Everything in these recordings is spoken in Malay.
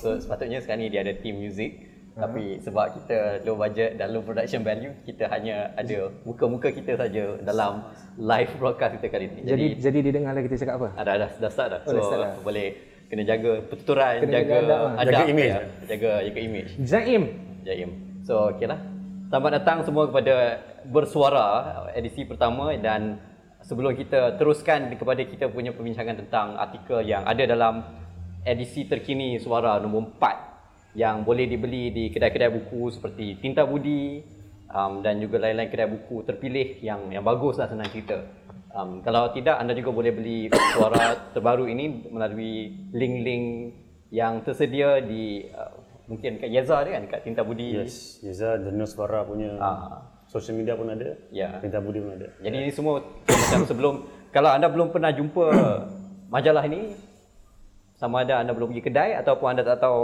So sepatutnya sekarang ni dia ada team music tapi sebab kita low budget dan low production value kita hanya ada muka-muka kita saja dalam live broadcast kita kali ini. Jadi jadi didengar lah kita cakap apa? ada dah dah start dah. Oh, dah start dah. boleh kena jaga pertuturan, Kena jaga, jaga adab lah. adab, Jaga image. ya. jaga jaga image. Zaim. Jaim. So okeylah. Selamat datang semua kepada bersuara edisi pertama dan sebelum kita teruskan kepada kita punya perbincangan tentang artikel yang ada dalam edisi terkini suara nombor 4 yang boleh dibeli di kedai-kedai buku seperti Tinta Budi um, dan juga lain-lain kedai buku terpilih yang yang bagus lah senang cerita. Um, kalau tidak anda juga boleh beli suara terbaru ini melalui link-link yang tersedia di uh, mungkin kat Yeza dia kan kat Tinta Budi. Yes, Yeza The Suara punya Ah. social media pun ada. Ya. Minta Budi pun ada. Jadi ini semua macam sebelum kalau anda belum pernah jumpa majalah ini sama ada anda belum pergi kedai ataupun anda tak tahu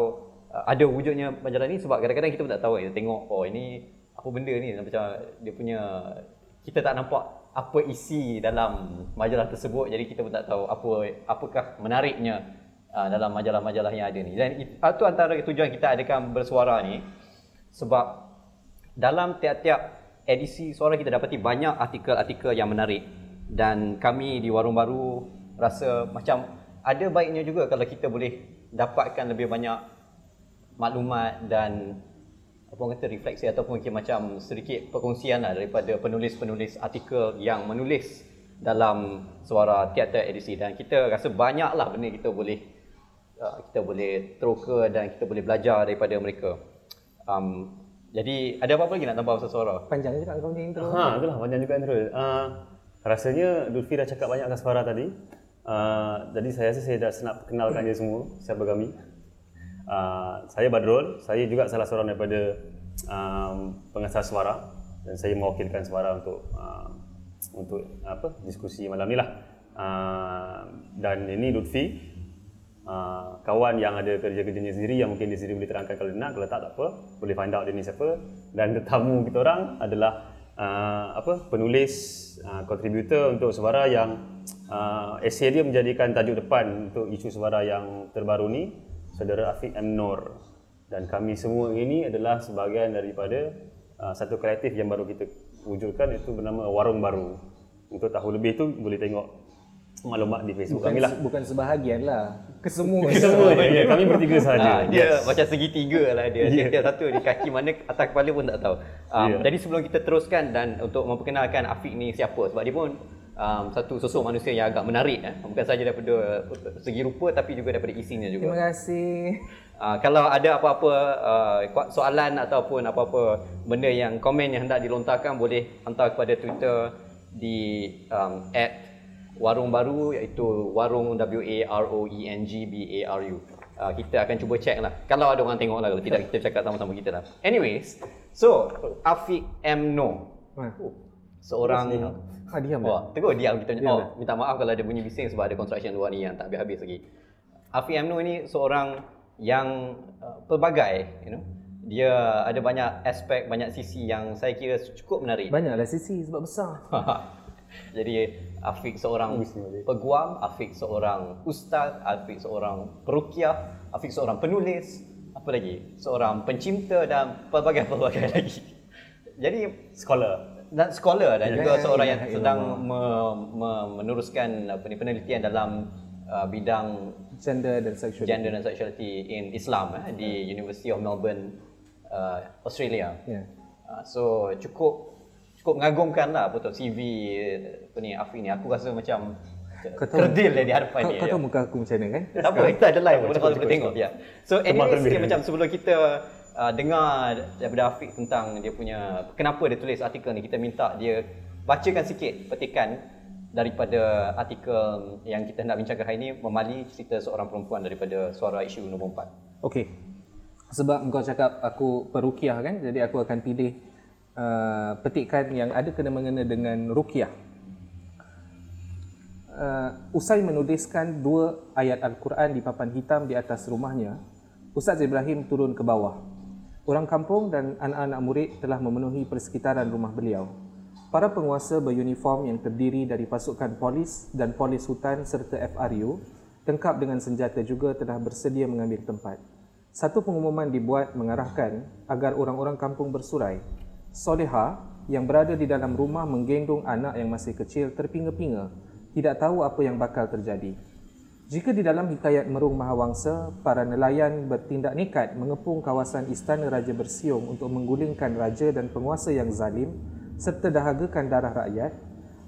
uh, ada wujudnya majalah ini sebab kadang-kadang kita pun tak tahu kita tengok oh ini apa benda ni? Macam dia punya kita tak nampak apa isi dalam majalah tersebut. Jadi kita pun tak tahu apa apakah menariknya uh, dalam majalah-majalah yang ada ni. Dan itu antara tujuan kita adakan bersuara ni. Sebab dalam tiap-tiap edisi suara kita dapati banyak artikel-artikel yang menarik. Dan kami di Warung Baru rasa macam ada baiknya juga kalau kita boleh dapatkan lebih banyak maklumat dan apa orang kata refleksi ataupun mungkin macam sedikit perkongsian lah daripada penulis-penulis artikel yang menulis dalam suara tiap-tiap edisi dan kita rasa banyaklah benda kita boleh uh, kita boleh teroka dan kita boleh belajar daripada mereka. Um, jadi ada apa-apa lagi nak tambah pasal suara? Panjang je kat kau ni intro. Ha, itulah panjang juga intro. Uh, rasanya Lutfi dah cakap banyak akan suara tadi. Uh, jadi saya rasa saya dah senap kenalkan dia semua, siapa kami. Uh, saya Badrul, saya juga salah seorang daripada um, pengasas suara dan saya mewakilkan suara untuk uh, untuk apa diskusi malam ni lah. Uh, dan ini Lutfi, uh, kawan yang ada kerja-kerjanya sendiri yang mungkin dia sendiri boleh terangkan kalau nak, kalau tak tak apa, boleh find out dia ni siapa. Dan tetamu kita orang adalah uh, apa penulis uh, contributor untuk suara yang uh, essay dia menjadikan tajuk depan untuk isu suara yang terbaru ni saudara Afiq M Nur dan kami semua ini adalah sebahagian daripada uh, satu kreatif yang baru kita wujudkan itu bernama Warung Baru untuk tahu lebih tu boleh tengok maklumat di Facebook Bukan, kami lah bukan sebahagian lah. Kesemua. semua ya, kami bertiga Ah, sahaja dia macam segitiga lah dia. Dia, dia satu di kaki mana atas kepala pun tak tahu. Um, Ya. Jadi sebelum kita teruskan dan untuk memperkenalkan Afiq ni siapa sebab dia pun um, satu sosok manusia yang agak menarik eh. bukan saja daripada segi rupa tapi juga daripada isinya juga. Terima kasih. Uh, kalau ada apa-apa uh, soalan ataupun apa-apa benda yang komen yang hendak dilontarkan boleh hantar kepada Twitter di um, warung baru iaitu warung W A R O E N G B A R U. Uh, kita akan cuba check lah. Kalau ada orang tengok lah, kalau tidak kita cakap sama-sama kita lah. Anyways, so Afiq M No. Ha. Seorang Ah, diam dah. Wah, tegur diam kita. Diam oh, dah. minta maaf kalau ada bunyi bising sebab ada construction luar ni yang tak habis-habis lagi. Afi Amno ini seorang yang uh, pelbagai, you know. Dia ada banyak aspek, banyak sisi yang saya kira cukup menarik. Banyaklah sisi sebab besar. Jadi Afiq seorang peguam, Afiq seorang ustaz, Afiq seorang perukiah, Afiq seorang penulis, apa lagi? Seorang pencipta dan pelbagai-pelbagai lagi. Jadi scholar dan scholar dan Ya, juga ya, seorang ya, yang ya, sedang me, me, meneruskan apa ni penelitian dalam uh, bidang Gender dan sexuality. gender dan sexuality in Islam eh, di University of Melbourne uh, Australia. Ya. Uh, so cukup cukup mengagumkan lah apa tu CV apa ni Afi ni aku rasa macam Kau tahu- kerdil lah di hadapan Kau, dia. kau tahu muka aku macam mana kan? Tak apa, kita ada live, boleh boleh tengok ya. So anyway, sikit macam sebelum kita uh, dengar daripada Afiq tentang dia punya kenapa dia tulis artikel ni, kita minta dia bacakan sikit petikan daripada artikel yang kita hendak bincangkan hari ini memali cerita seorang perempuan daripada suara isu nombor 4. Okey. Sebab engkau cakap aku perukiah kan, jadi aku akan pilih uh, petikan yang ada kena mengena dengan rukiah. Uh, usai menuliskan dua ayat Al-Quran di papan hitam di atas rumahnya, Ustaz Ibrahim turun ke bawah. Orang kampung dan anak-anak murid telah memenuhi persekitaran rumah beliau. Para penguasa beruniform yang terdiri dari pasukan polis dan polis hutan serta FRU, lengkap dengan senjata juga telah bersedia mengambil tempat. Satu pengumuman dibuat mengarahkan agar orang-orang kampung bersurai. Soleha yang berada di dalam rumah menggendong anak yang masih kecil terpinga-pinga, tidak tahu apa yang bakal terjadi. Jika di dalam hikayat Merung Mahawangsa, para nelayan bertindak nekat mengepung kawasan Istana Raja Bersiung untuk menggulingkan raja dan penguasa yang zalim serta dahagakan darah rakyat,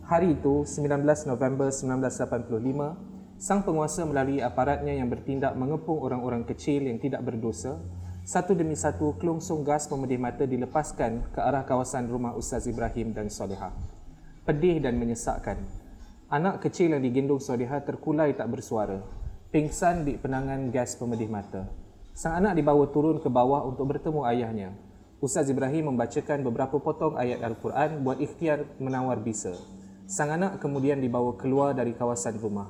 hari itu 19 November 1985, sang penguasa melalui aparatnya yang bertindak mengepung orang-orang kecil yang tidak berdosa, satu demi satu kelongsong gas pemedih mata dilepaskan ke arah kawasan rumah Ustaz Ibrahim dan Soleha. Pedih dan menyesakkan. Anak kecil yang digendong Soleha terkulai tak bersuara, pingsan di penangan gas pemedih mata. Sang anak dibawa turun ke bawah untuk bertemu ayahnya. Ustaz Ibrahim membacakan beberapa potong ayat Al-Quran buat ikhtiar menawar bisa. Sang anak kemudian dibawa keluar dari kawasan rumah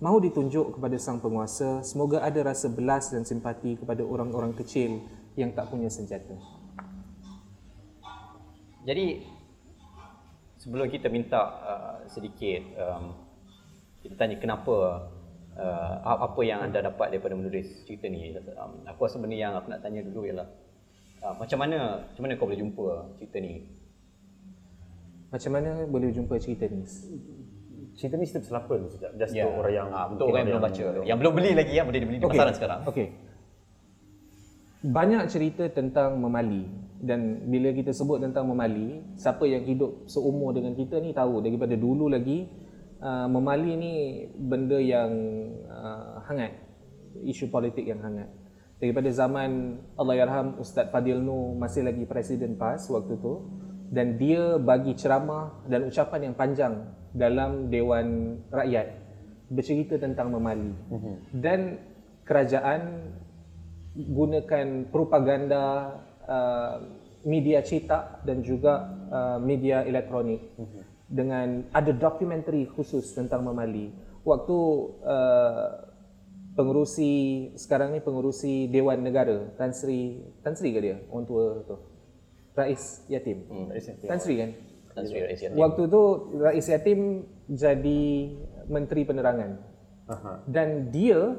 mahu ditunjuk kepada sang penguasa semoga ada rasa belas dan simpati kepada orang-orang kecil yang tak punya senjata. Jadi sebelum kita minta uh, sedikit um, kita tanya kenapa uh, apa yang anda dapat daripada menulis cerita ni um, apa sebenarnya yang aku nak tanya dulu ialah uh, macam mana macam mana kau boleh jumpa cerita ni macam mana boleh jumpa cerita ni cerita ni cerita selapan sekejap. Just yeah. untuk orang yang ha, untuk orang yang belum baca. Yang, yang belum beli lagi ya, boleh dibeli di okay. pasaran sekarang. Okey. Banyak cerita tentang memali dan bila kita sebut tentang memali, siapa yang hidup seumur dengan kita ni tahu daripada dulu lagi uh, memali ni benda yang uh, hangat, isu politik yang hangat. Daripada zaman Allahyarham Ustaz Fadil Nur masih lagi presiden PAS waktu tu dan dia bagi ceramah dan ucapan yang panjang dalam Dewan Rakyat bercerita tentang memali. Uh-huh. Dan kerajaan gunakan propaganda uh, media cetak dan juga uh, media elektronik uh-huh. dengan ada dokumentari khusus tentang memali. Waktu uh, pengurusi sekarang ni pengurusi Dewan Negara Tan Sri Tan Sri ke dia orang tua tu Rais Yatim. Hmm, Tan Sri kan? Rais Yatim. Waktu tu Rais Yatim jadi Menteri Penerangan. Aha. Dan dia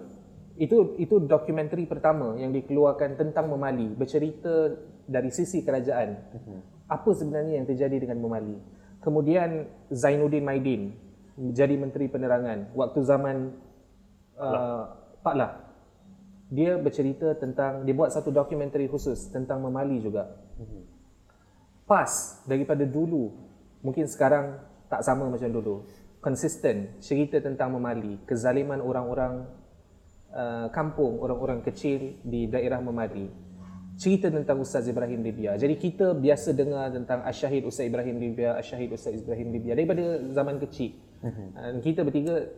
itu itu dokumentari pertama yang dikeluarkan tentang Memali, bercerita dari sisi kerajaan. Uh-huh. Apa sebenarnya yang terjadi dengan Memali? Kemudian Zainuddin Maidin jadi Menteri Penerangan waktu zaman uh, Pak Lah. Dia bercerita tentang dia buat satu dokumentari khusus tentang Memali juga. Uh-huh. Pas daripada dulu mungkin sekarang tak sama macam dulu konsisten cerita tentang memali kezaliman orang-orang uh, kampung orang-orang kecil di daerah memali cerita tentang Ustaz Ibrahim Libya. Jadi kita biasa dengar tentang Asyahid Ustaz Ibrahim Libya Asyahid Ustaz Ibrahim Libya daripada zaman kecil. Uh kita bertiga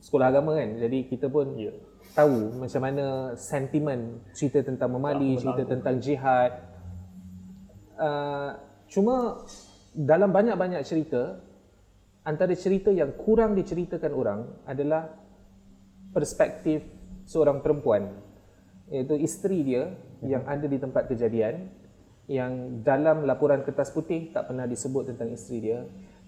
sekolah agama kan? Jadi kita pun yeah. tahu macam mana sentimen cerita tentang memali cerita tentang jihad. Uh, cuma dalam banyak-banyak cerita antara cerita yang kurang diceritakan orang adalah perspektif seorang perempuan iaitu isteri dia yang ada di tempat kejadian yang dalam laporan kertas putih tak pernah disebut tentang isteri dia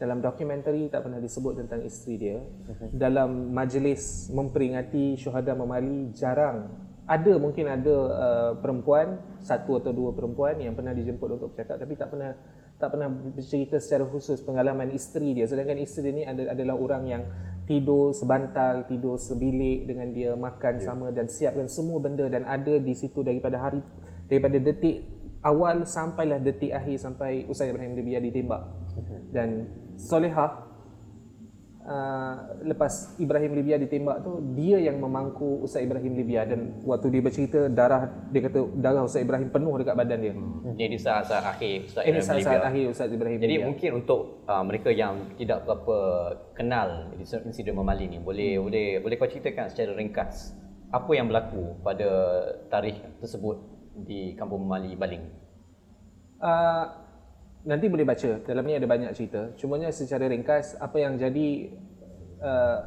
dalam dokumentari tak pernah disebut tentang isteri dia dalam majlis memperingati syuhada memali jarang. Ada mungkin ada uh, perempuan satu atau dua perempuan yang pernah dijemput untuk bercakap tapi tak pernah tak pernah bercerita secara khusus pengalaman isteri dia. Sedangkan isteri ni adalah orang yang tidur sebantal tidur sebilik dengan dia makan yeah. sama dan siapkan semua benda dan ada di situ daripada hari daripada detik awal sampailah detik akhir sampai Ustaz Ibrahim Libya ditembak. Dan Solehah uh, lepas Ibrahim Libya ditembak tu dia yang memangku Ustaz Ibrahim Libya dan waktu dia bercerita darah dia kata darah Ustaz Ibrahim penuh dekat badan dia. Hmm. Ini saat-saat akhir Ustaz Ibrahim Ini saat-saat akhir Ustaz Ibrahim Jadi Libya. mungkin untuk uh, mereka yang tidak berapa kenal insiden Memali ni boleh hmm. boleh boleh kau ceritakan secara ringkas apa yang berlaku pada tarikh tersebut di kampung Memali Baling. Uh, nanti boleh baca. Dalam ni ada banyak cerita. Cumanya secara ringkas apa yang jadi uh,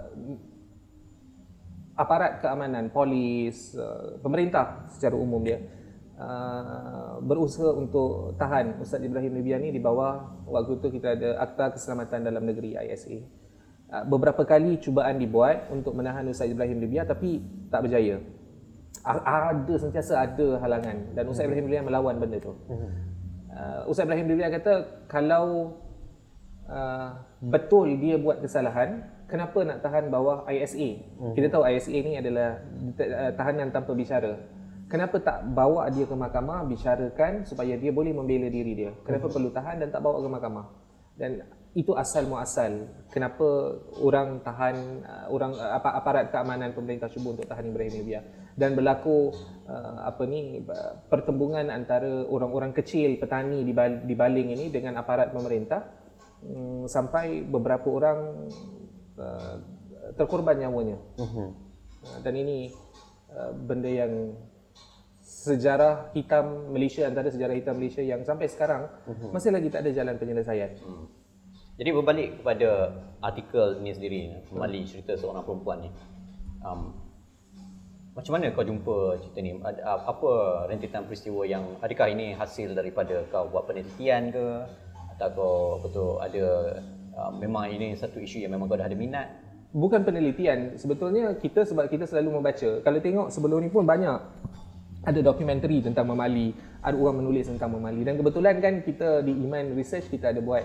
aparat keamanan polis uh, pemerintah secara umum dia uh, berusaha untuk tahan Ustaz Ibrahim Libya ni di bawah waktu tu kita ada Akta Keselamatan Dalam Negeri ISA uh, beberapa kali cubaan dibuat untuk menahan Ustaz Ibrahim Libya tapi tak berjaya. Ada sentiasa ada halangan. Dan Ustaz Ibrahim Bilian melawan benda tu. Uh, Ustaz Ibrahim Bilian kata kalau uh, betul dia buat kesalahan, kenapa nak tahan bawah ISA? Kita tahu ISA ni adalah uh, tahanan tanpa bicara. Kenapa tak bawa dia ke mahkamah bicarakan supaya dia boleh membela diri dia? Kenapa perlu tahan dan tak bawa ke mahkamah? Dan itu asal muasal kenapa orang tahan uh, orang uh, apa aparat keamanan pemerintah cuba untuk tahan Ibrahim Libya dan berlaku uh, apa ni pertembungan antara orang-orang kecil petani di, di baling ini dengan aparat pemerintah. Um, sampai beberapa orang uh, terkorban nyawanya. Uh, dan ini uh, benda yang sejarah hitam Malaysia antara sejarah hitam Malaysia yang sampai sekarang masih lagi tak ada jalan penyelesaian. Jadi berbalik kepada artikel ni sendiri, Mali cerita seorang perempuan ni. Um, macam mana kau jumpa cerita ni? Apa rentetan peristiwa yang adakah ini hasil daripada kau buat penelitian ke atau kau betul ada memang ini satu isu yang memang kau dah ada minat? Bukan penelitian, sebetulnya kita sebab kita selalu membaca. Kalau tengok sebelum ni pun banyak ada dokumentari tentang Memali, ada orang menulis tentang Memali dan kebetulan kan kita di Iman Research kita ada buat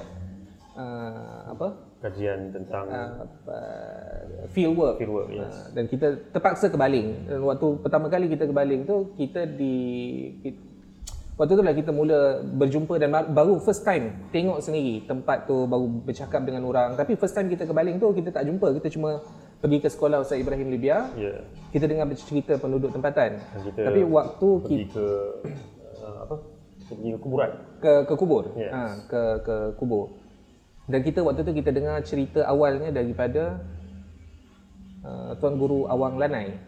uh, apa? Kajian tentang Uh, uh, field work. field work, yes. Uh, dan kita terpaksa ke Baling. Dan waktu pertama kali kita ke Baling tu kita di ki- waktu tu lah kita mula berjumpa dan baru first time tengok sendiri tempat tu baru bercakap dengan orang. Tapi first time kita ke Baling tu kita tak jumpa, kita cuma pergi ke sekolah Ustaz Ibrahim Libya. ya Kita dengar cerita penduduk tempatan. Dan kita Tapi waktu pergi kita ke uh, apa? Pergi ke kuburan. ke ke kubur. Yes. Ha, ke ke kubur. Dan kita waktu tu kita dengar cerita awalnya daripada uh, Tuan Guru Awang Lanai.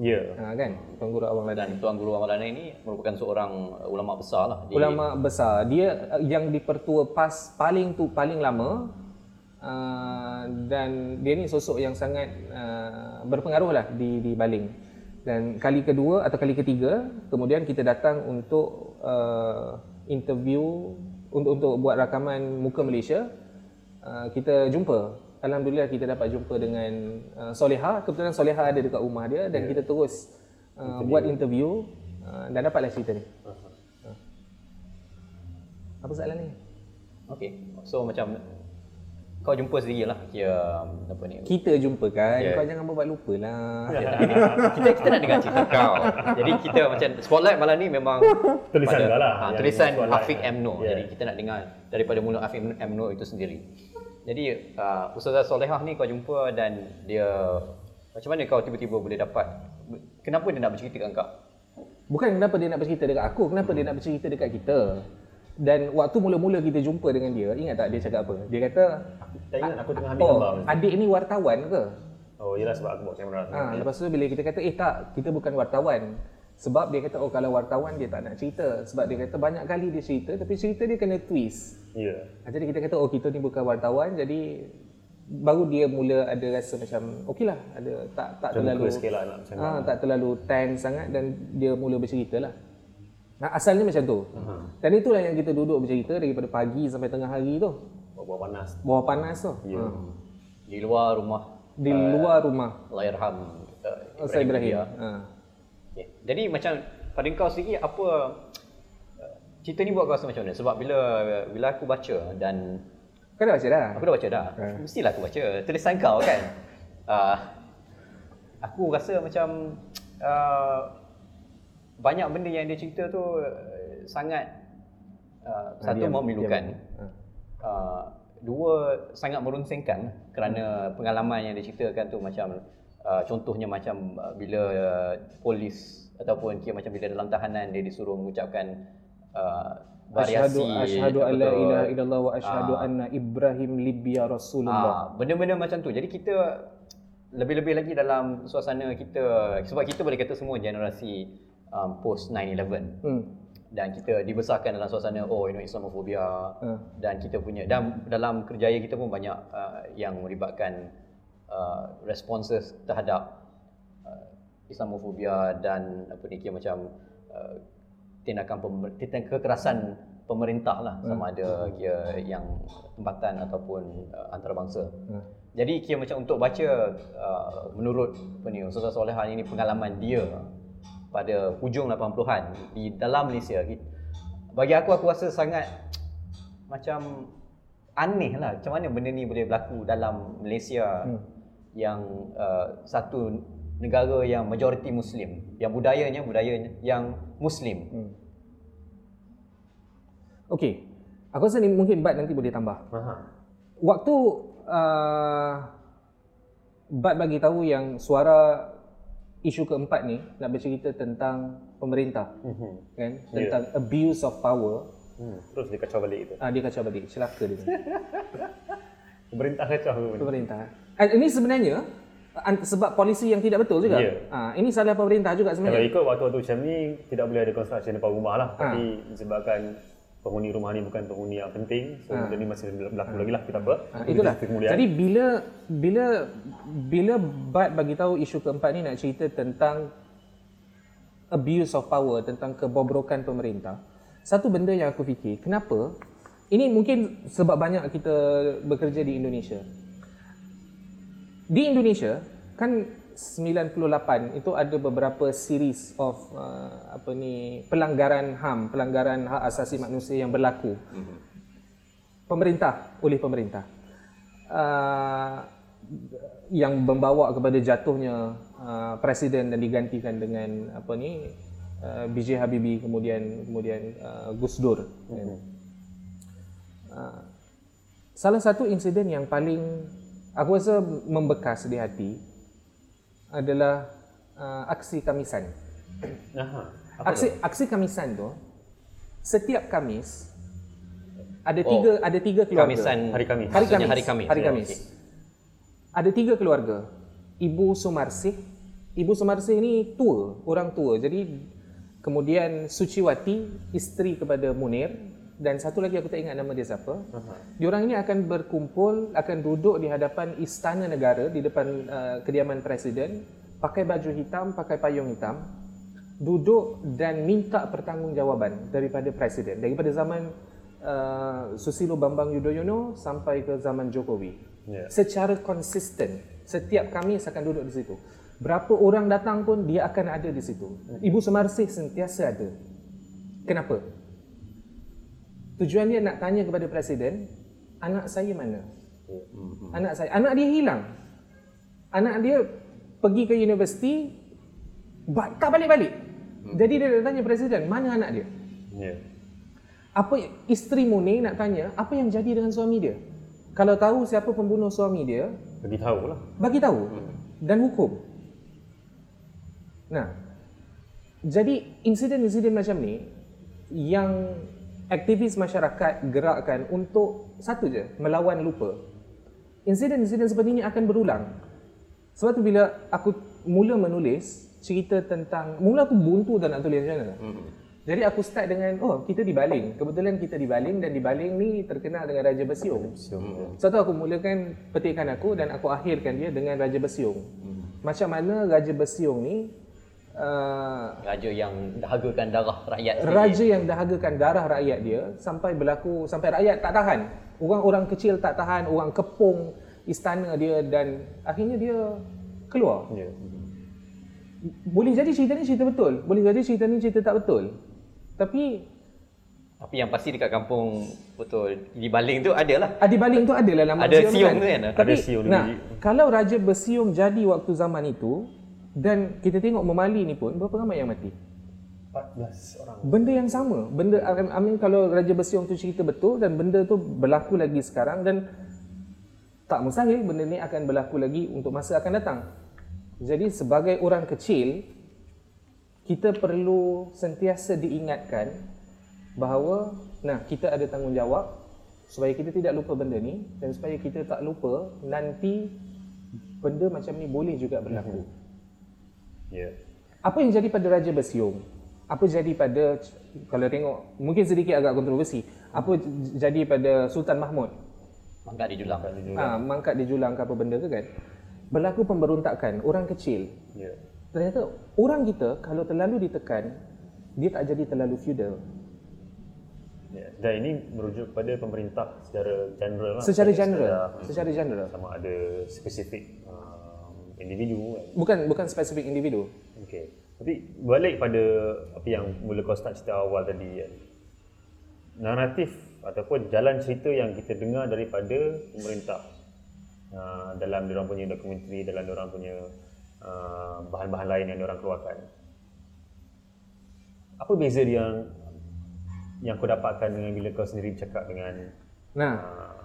Ya. Ha, kan? Tuan Guru Awang Lanai. Dan Tuan Guru Amalana ini merupakan seorang uh, ulama besar lah di Ulama besar. Dia uh, yang dipertua PAS paling tu paling lama uh, dan dia ni sosok yang sangat uh, berpengaruh lah di di Baling. Dan kali kedua atau kali ketiga, kemudian kita datang untuk uh, interview untuk untuk buat rakaman muka Malaysia. Uh, kita jumpa. Alhamdulillah kita dapat jumpa dengan uh, Soleha. Kebetulan Soleha ada dekat rumah dia dan kita terus uh, buat interview uh, dan dapatlah cerita ni. Apa soalan ni? Okey. So macam kau jumpa sendiri lah kira apa ni Kita jumpa kan. Ya. Kau jangan buat lupa lah. kita kita nak dengar cerita kau. Jadi kita macam spotlight malam ni memang Tulisan pada- lah Ha, tulisan. Afiq M Nur. Ya. Jadi kita nak dengar daripada mulut Afiq Nur itu sendiri. Jadi uh, Ustazah Solehah ni kau jumpa dan dia macam mana kau tiba-tiba boleh dapat kenapa dia nak bercerita dengan kau? Bukan kenapa dia nak bercerita dekat aku, kenapa dia nak bercerita dekat kita. Dan waktu mula-mula kita jumpa dengan dia, ingat tak dia cakap apa? Dia kata, Tak ingat aku tengah ambil oh, gambar. adik ni wartawan ke? Oh, yelah sebab aku bawa kamera. Ha, lepas tu bila kita kata, eh tak, kita bukan wartawan. Sebab dia kata, oh kalau wartawan dia tak nak cerita. Sebab dia kata banyak kali dia cerita, tapi cerita dia kena twist. Ya. Ha, Jadi kita kata, oh kita ni bukan wartawan, jadi baru dia mula ada rasa macam, okey lah, ada tak tak terlalu Terbuka sikit lah nak macam ah, tak terlalu tense sangat dan dia mula bercerita lah. Nah, asalnya macam tu. Uh-huh. Dan itulah yang kita duduk bercerita daripada pagi sampai tengah hari tu. Bawa panas. Bawah panas tu. Ya. Ha. Di luar rumah Di luar rumah Allahyarham uh, Ustaz Ibrahim. Dia. Ha. Okay. Jadi macam pada kau sendiri apa uh, cerita ni buat kau rasa macam mana? Sebab bila bila aku baca dan Kau dah baca dah? aku dah baca dah. Mestilah aku baca tulisan kau kan. Uh, aku rasa macam uh, banyak benda yang dia cerita tu uh, sangat uh, satu memilukan. Uh, dua sangat merunsingkan kerana pengalaman yang dia ceritakan tu macam uh, contohnya macam uh, bila uh, polis ataupun kira macam bila dalam tahanan dia disuruh mengucapkan uh, variasi Asyhadu asyhadu la ilaha illallah wa asyhadu anna Ibrahim libya Rasulullah. Ah, benda-benda macam tu. Jadi kita lebih-lebih lagi dalam suasana kita sebab kita boleh kata semua generasi um, post 9/11 Hmm. dan kita dibesarkan dalam suasana oh you know Islamofobia Hmm. dan kita punya dan dalam kerjaya kita pun banyak uh, yang melibatkan uh, responses terhadap uh, Islamofobia dan apa ni kira macam uh, tindakan pemer- tindakan kekerasan pemerintah lah sama ada kira yang tempatan ataupun uh, antarabangsa. Hmm. Jadi kira macam untuk baca uh, menurut apa ni Ustazah Solehah ini pengalaman dia pada hujung 80-an di dalam Malaysia. Bagi aku aku rasa sangat macam aneh lah macam mana benda ni boleh berlaku dalam Malaysia hmm. Yang uh, satu negara yang majoriti muslim yang budayanya budaya yang muslim hmm. Okey. Aku rasa ni mungkin Bat nanti boleh tambah. Aha. Waktu uh, Bat bagi tahu yang suara isu keempat ni nak bercerita tentang pemerintah Mhm. kan tentang abuse of power Hmm. Terus dia kacau balik itu. ah dia kacau balik celaka dia Pemerintah kacau pemerintah Ah, ini sebenarnya sebab polisi yang tidak betul juga Ya. ah ini salah pemerintah juga Kalau sebenarnya ikut waktu-waktu macam ni tidak boleh ada construction depan rumah lah. Ha. Tapi disebabkan penghuni rumah ni bukan penghuni yang penting. So benda ni masih berlaku lagi lah. Kita apa? Ah, itulah. Jadi bila bila bila Bat bagi tahu isu keempat ni nak cerita tentang abuse of power, tentang kebobrokan pemerintah. Satu benda yang aku fikir, kenapa? Ini mungkin sebab banyak kita bekerja di Indonesia. Di Indonesia kan 98 itu ada beberapa series of uh, apa ni pelanggaran HAM, pelanggaran hak asasi manusia yang berlaku. Pemerintah oleh pemerintah. Uh, yang membawa kepada jatuhnya uh, presiden dan digantikan dengan apa ni uh, BJ Habibie kemudian kemudian uh, Gus Dur. Kan. uh, salah satu insiden yang paling aku rasa membekas di hati adalah uh, aksi Kamisan. Aha. Aksi aksi Kamisan tu setiap Kamis ada tiga ada tiga keluarga. Kamisan Hari Khamis. hari Kamis. hari Khamis. hari Ya, Kamis. okey. ada tiga keluarga. Ibu Sumarsih. Ibu Sumarsih ni tua orang tua. Jadi kemudian Suciwati isteri kepada Munir dan satu lagi aku tak ingat nama dia siapa. Diorang ini akan berkumpul akan duduk di hadapan istana negara di depan uh, kediaman presiden pakai baju hitam pakai payung hitam duduk dan minta pertanggungjawaban daripada presiden daripada zaman uh, Susilo Bambang Yudhoyono sampai ke zaman Jokowi. Ya. secara konsisten setiap Khamis akan duduk di situ. Berapa orang datang pun dia akan ada di situ. Ibu Semarsih sentiasa ada. Kenapa tujuan dia nak tanya kepada presiden anak saya mana? Anak saya. Anak dia hilang. Anak dia pergi ke universiti tak balik-balik. Jadi dia nak tanya presiden mana anak dia? Ya. apa isteri Munir nak tanya apa yang jadi dengan suami dia? Kalau tahu siapa pembunuh suami dia Bagi tahu lah. bagi tahu dan hukum. Nah. Jadi insiden-insiden macam ni yang aktivis masyarakat gerakkan untuk satu je melawan lupa. Insiden-insiden seperti ini akan berulang. Sebab tu bila aku mula menulis cerita tentang mula aku buntu tak nak tulis macam mana. Jadi aku start dengan oh kita di Baling. Kebetulan kita di Baling dan di Baling ni terkenal dengan Raja Besiung. So, sebab tu aku mulakan petikan aku dan aku akhirkan dia dengan Raja Besiung. Macam mana Raja Besiung ni uh, raja yang dahagakan darah rakyat sendiri. raja yang dahagakan darah rakyat dia sampai berlaku sampai rakyat tak tahan orang-orang kecil tak tahan orang kepung istana dia dan akhirnya dia keluar ya. boleh jadi cerita ni cerita betul boleh jadi cerita ni cerita tak betul tapi tapi yang pasti dekat kampung betul di Baling tu ada lah Adi Baling tu adalah nama Ada siung siung kan? tu kan? Tapi Ada siung nah, kalau Raja Bersiung jadi waktu zaman itu dan kita tengok Memali ni pun berapa ramai yang mati? 14 orang. Benda yang sama. Benda I mean kalau Raja Bersiung tu cerita betul dan benda tu berlaku lagi sekarang dan tak mustahil benda ni akan berlaku lagi untuk masa akan datang. Jadi sebagai orang kecil kita perlu sentiasa diingatkan bahawa nah kita ada tanggungjawab supaya kita tidak lupa benda ni dan supaya kita tak lupa nanti benda macam ni boleh juga berlaku. Ya. Apa yang jadi pada Raja Bersiung? Apa jadi pada kalau tengok mungkin sedikit agak kontroversi. Apa jadi pada Sultan Mahmud? mangkat di julang Ha, mangkat di julang ke apa benda ke kan? Berlaku pemberontakan orang kecil. Ya. Ternyata orang kita kalau terlalu ditekan dia tak jadi terlalu feudal. Ya. Dan ini merujuk pada pemerintah secara general lah. Secara general, sekadar, secara general. Sama ada spesifik um, individu kan. Bukan bukan spesifik individu. Okey. Tapi balik pada apa yang mula kau start cerita awal tadi kan. Naratif ataupun jalan cerita yang kita dengar daripada pemerintah uh, dalam diorang punya dokumentari, dalam diorang punya uh, bahan-bahan lain yang diorang keluarkan. Apa beza yang yang kau dapatkan dengan bila kau sendiri bercakap dengan Nah, uh,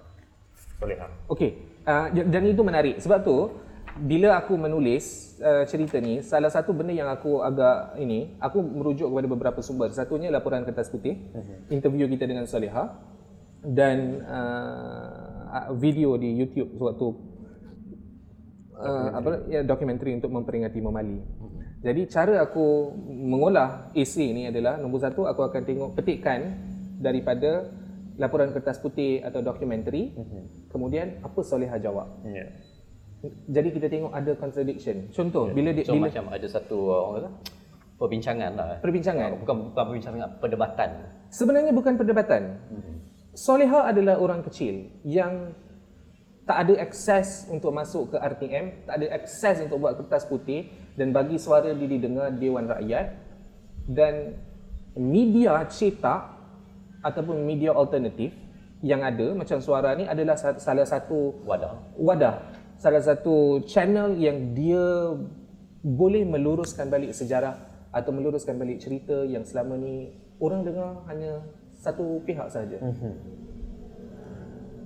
Soleha? Okey, uh, dan itu menarik. Sebab tu bila aku menulis uh, cerita ni, salah satu benda yang aku agak ini, aku merujuk kepada beberapa sumber. Satunya laporan kertas putih, interview kita dengan Saleha dan uh, video di YouTube sewaktu uh, apa ya dokumentari untuk memperingati Memali. Jadi cara aku mengolah esei ni adalah nombor satu aku akan tengok petikan daripada laporan kertas putih atau dokumentari. Kemudian apa Soleha jawab. Ya. Jadi kita tengok ada contradiction. Contoh bila dia So bila macam ada satu uh, orang kata perbincangan lah. perbincangan. Bukan bukan perbincangan, perdebatan. Sebenarnya bukan perdebatan. Soleha adalah orang kecil yang tak ada akses untuk masuk ke RTM, tak ada akses untuk buat kertas putih dan bagi suara dia didengar Dewan Rakyat dan media cetak ataupun media alternatif yang ada macam suara ni adalah sa- salah satu Wadah. wadah salah satu channel yang dia boleh meluruskan balik sejarah atau meluruskan balik cerita yang selama ni orang dengar hanya satu pihak saja. Mm-hmm.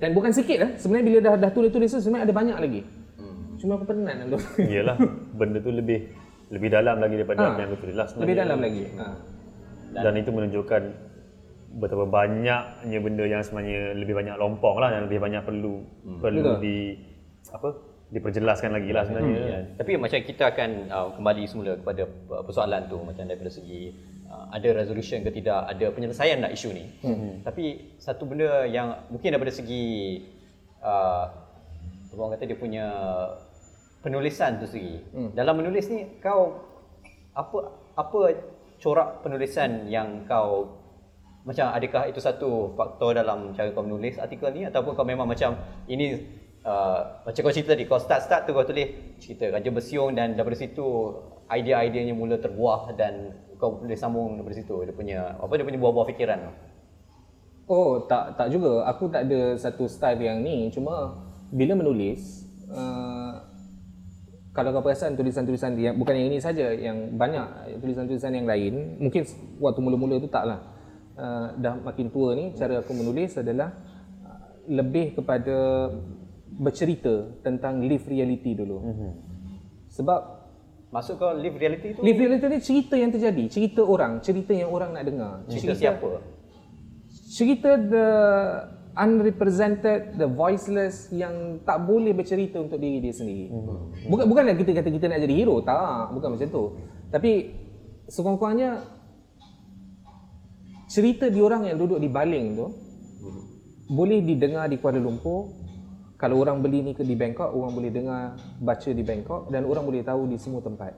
Dan bukan sikit lah. Sebenarnya bila dah dah tulis-tulis tu sebenarnya ada banyak lagi. Mm. Cuma aku penat nak tulis. Iyalah, benda tu lebih lebih dalam lagi daripada Ha. yang aku tulis lah sebenarnya. Lebih dalam lagi. Ha. Dan itu menunjukkan betapa banyaknya benda yang sebenarnya lebih banyak lompong lah yang lebih banyak perlu perlu Betul. di apa diperjelaskan lagi lah sebenarnya. Ya. Tapi macam kita akan uh, kembali semula kepada uh, persoalan tu macam daripada segi uh, ada resolution ke tidak, ada penyelesaian tak isu ni. Hmm. Tapi satu benda yang mungkin daripada segi uh, orang kata dia punya penulisan tu sendiri. Hmm. Dalam menulis ni kau apa apa corak penulisan yang kau macam adakah itu satu faktor dalam cara kau menulis artikel ni ataupun kau memang macam ini uh, macam kau cerita tadi kau start-start tu kau tulis cerita Raja Bersiung dan daripada situ idea-ideanya mula terbuah dan kau boleh sambung daripada situ dia punya apa dia punya buah-buah fikiran tu. Oh, tak tak juga. Aku tak ada satu style yang ni. Cuma bila menulis, uh, kalau kau perasan tulisan-tulisan yang bukan yang ini saja, yang banyak tulisan-tulisan yang lain, mungkin waktu mula-mula tu taklah. Uh, dah makin tua ni, cara aku menulis adalah lebih kepada bercerita tentang live reality dulu. Mm-hmm. Sebab Masuk kau live reality tu live reality ni cerita yang terjadi, cerita orang, cerita yang orang nak dengar. cerita siapa? cerita the unrepresented, the voiceless yang tak boleh bercerita untuk diri dia sendiri. Bukan bukanlah kita kata kita nak jadi hero, tak, bukan macam tu. Tapi sekurang-kurangnya cerita diorang yang duduk di baling tu boleh didengar di Kuala Lumpur. Kalau orang beli ni ke di Bangkok, orang boleh dengar baca di Bangkok dan orang boleh tahu di semua tempat.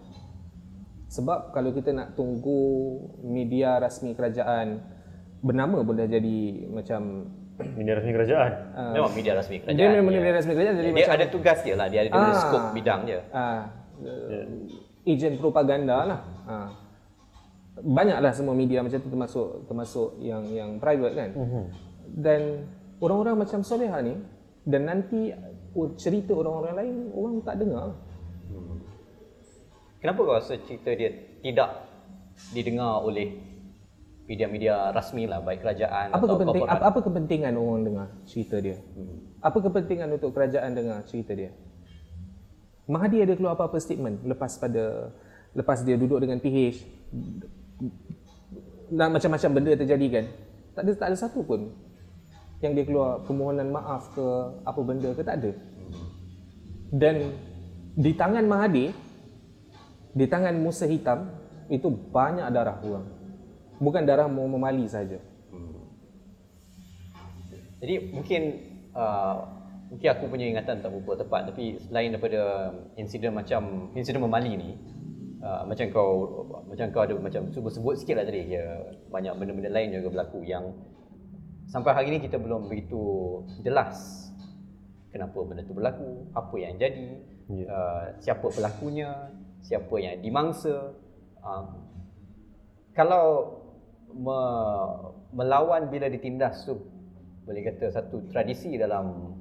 Sebab kalau kita nak tunggu media rasmi kerajaan bernama pun dah jadi macam Media rasmi kerajaan. Memang media rasmi kerajaan. dia memang ya. media rasmi kerajaan jadi dia macam ada tugas dia lah, dia ada Ah. skop bidang dia. ah uh, ejen propaganda lah. Ah. Banyaklah semua media macam tu termasuk termasuk yang yang private kan. Dan orang-orang macam Soleha ni dan nanti oh, cerita orang-orang lain orang tak dengar. Kenapa kau rasa cerita dia tidak didengar oleh media-media rasmi lah baik kerajaan Apa atau kepenting, korporat? apa, apa kepentingan orang dengar cerita dia? Apa kepentingan untuk kerajaan dengar cerita dia? Mahathir ada keluar apa-apa statement lepas pada lepas dia duduk dengan PH dan macam-macam benda terjadi kan? Tak ada tak ada satu pun yang dia keluar permohonan maaf ke apa benda ke tak ada. Dan di tangan Mahathir di tangan Musa Hitam itu banyak darah orang. Bukan darah mau memali saja. Jadi mungkin uh, mungkin aku punya ingatan tak berapa tepat tapi selain daripada insiden macam insiden memali ni uh, macam kau macam kau ada macam cuba sebut sikit lah tadi ya, banyak benda-benda lain juga berlaku yang sampai hari ni kita belum begitu jelas kenapa benda tu berlaku, apa yang jadi, Ya. uh, siapa pelakunya, siapa yang dimangsa, Um, kalau me, melawan bila ditindas tu boleh kata satu tradisi dalam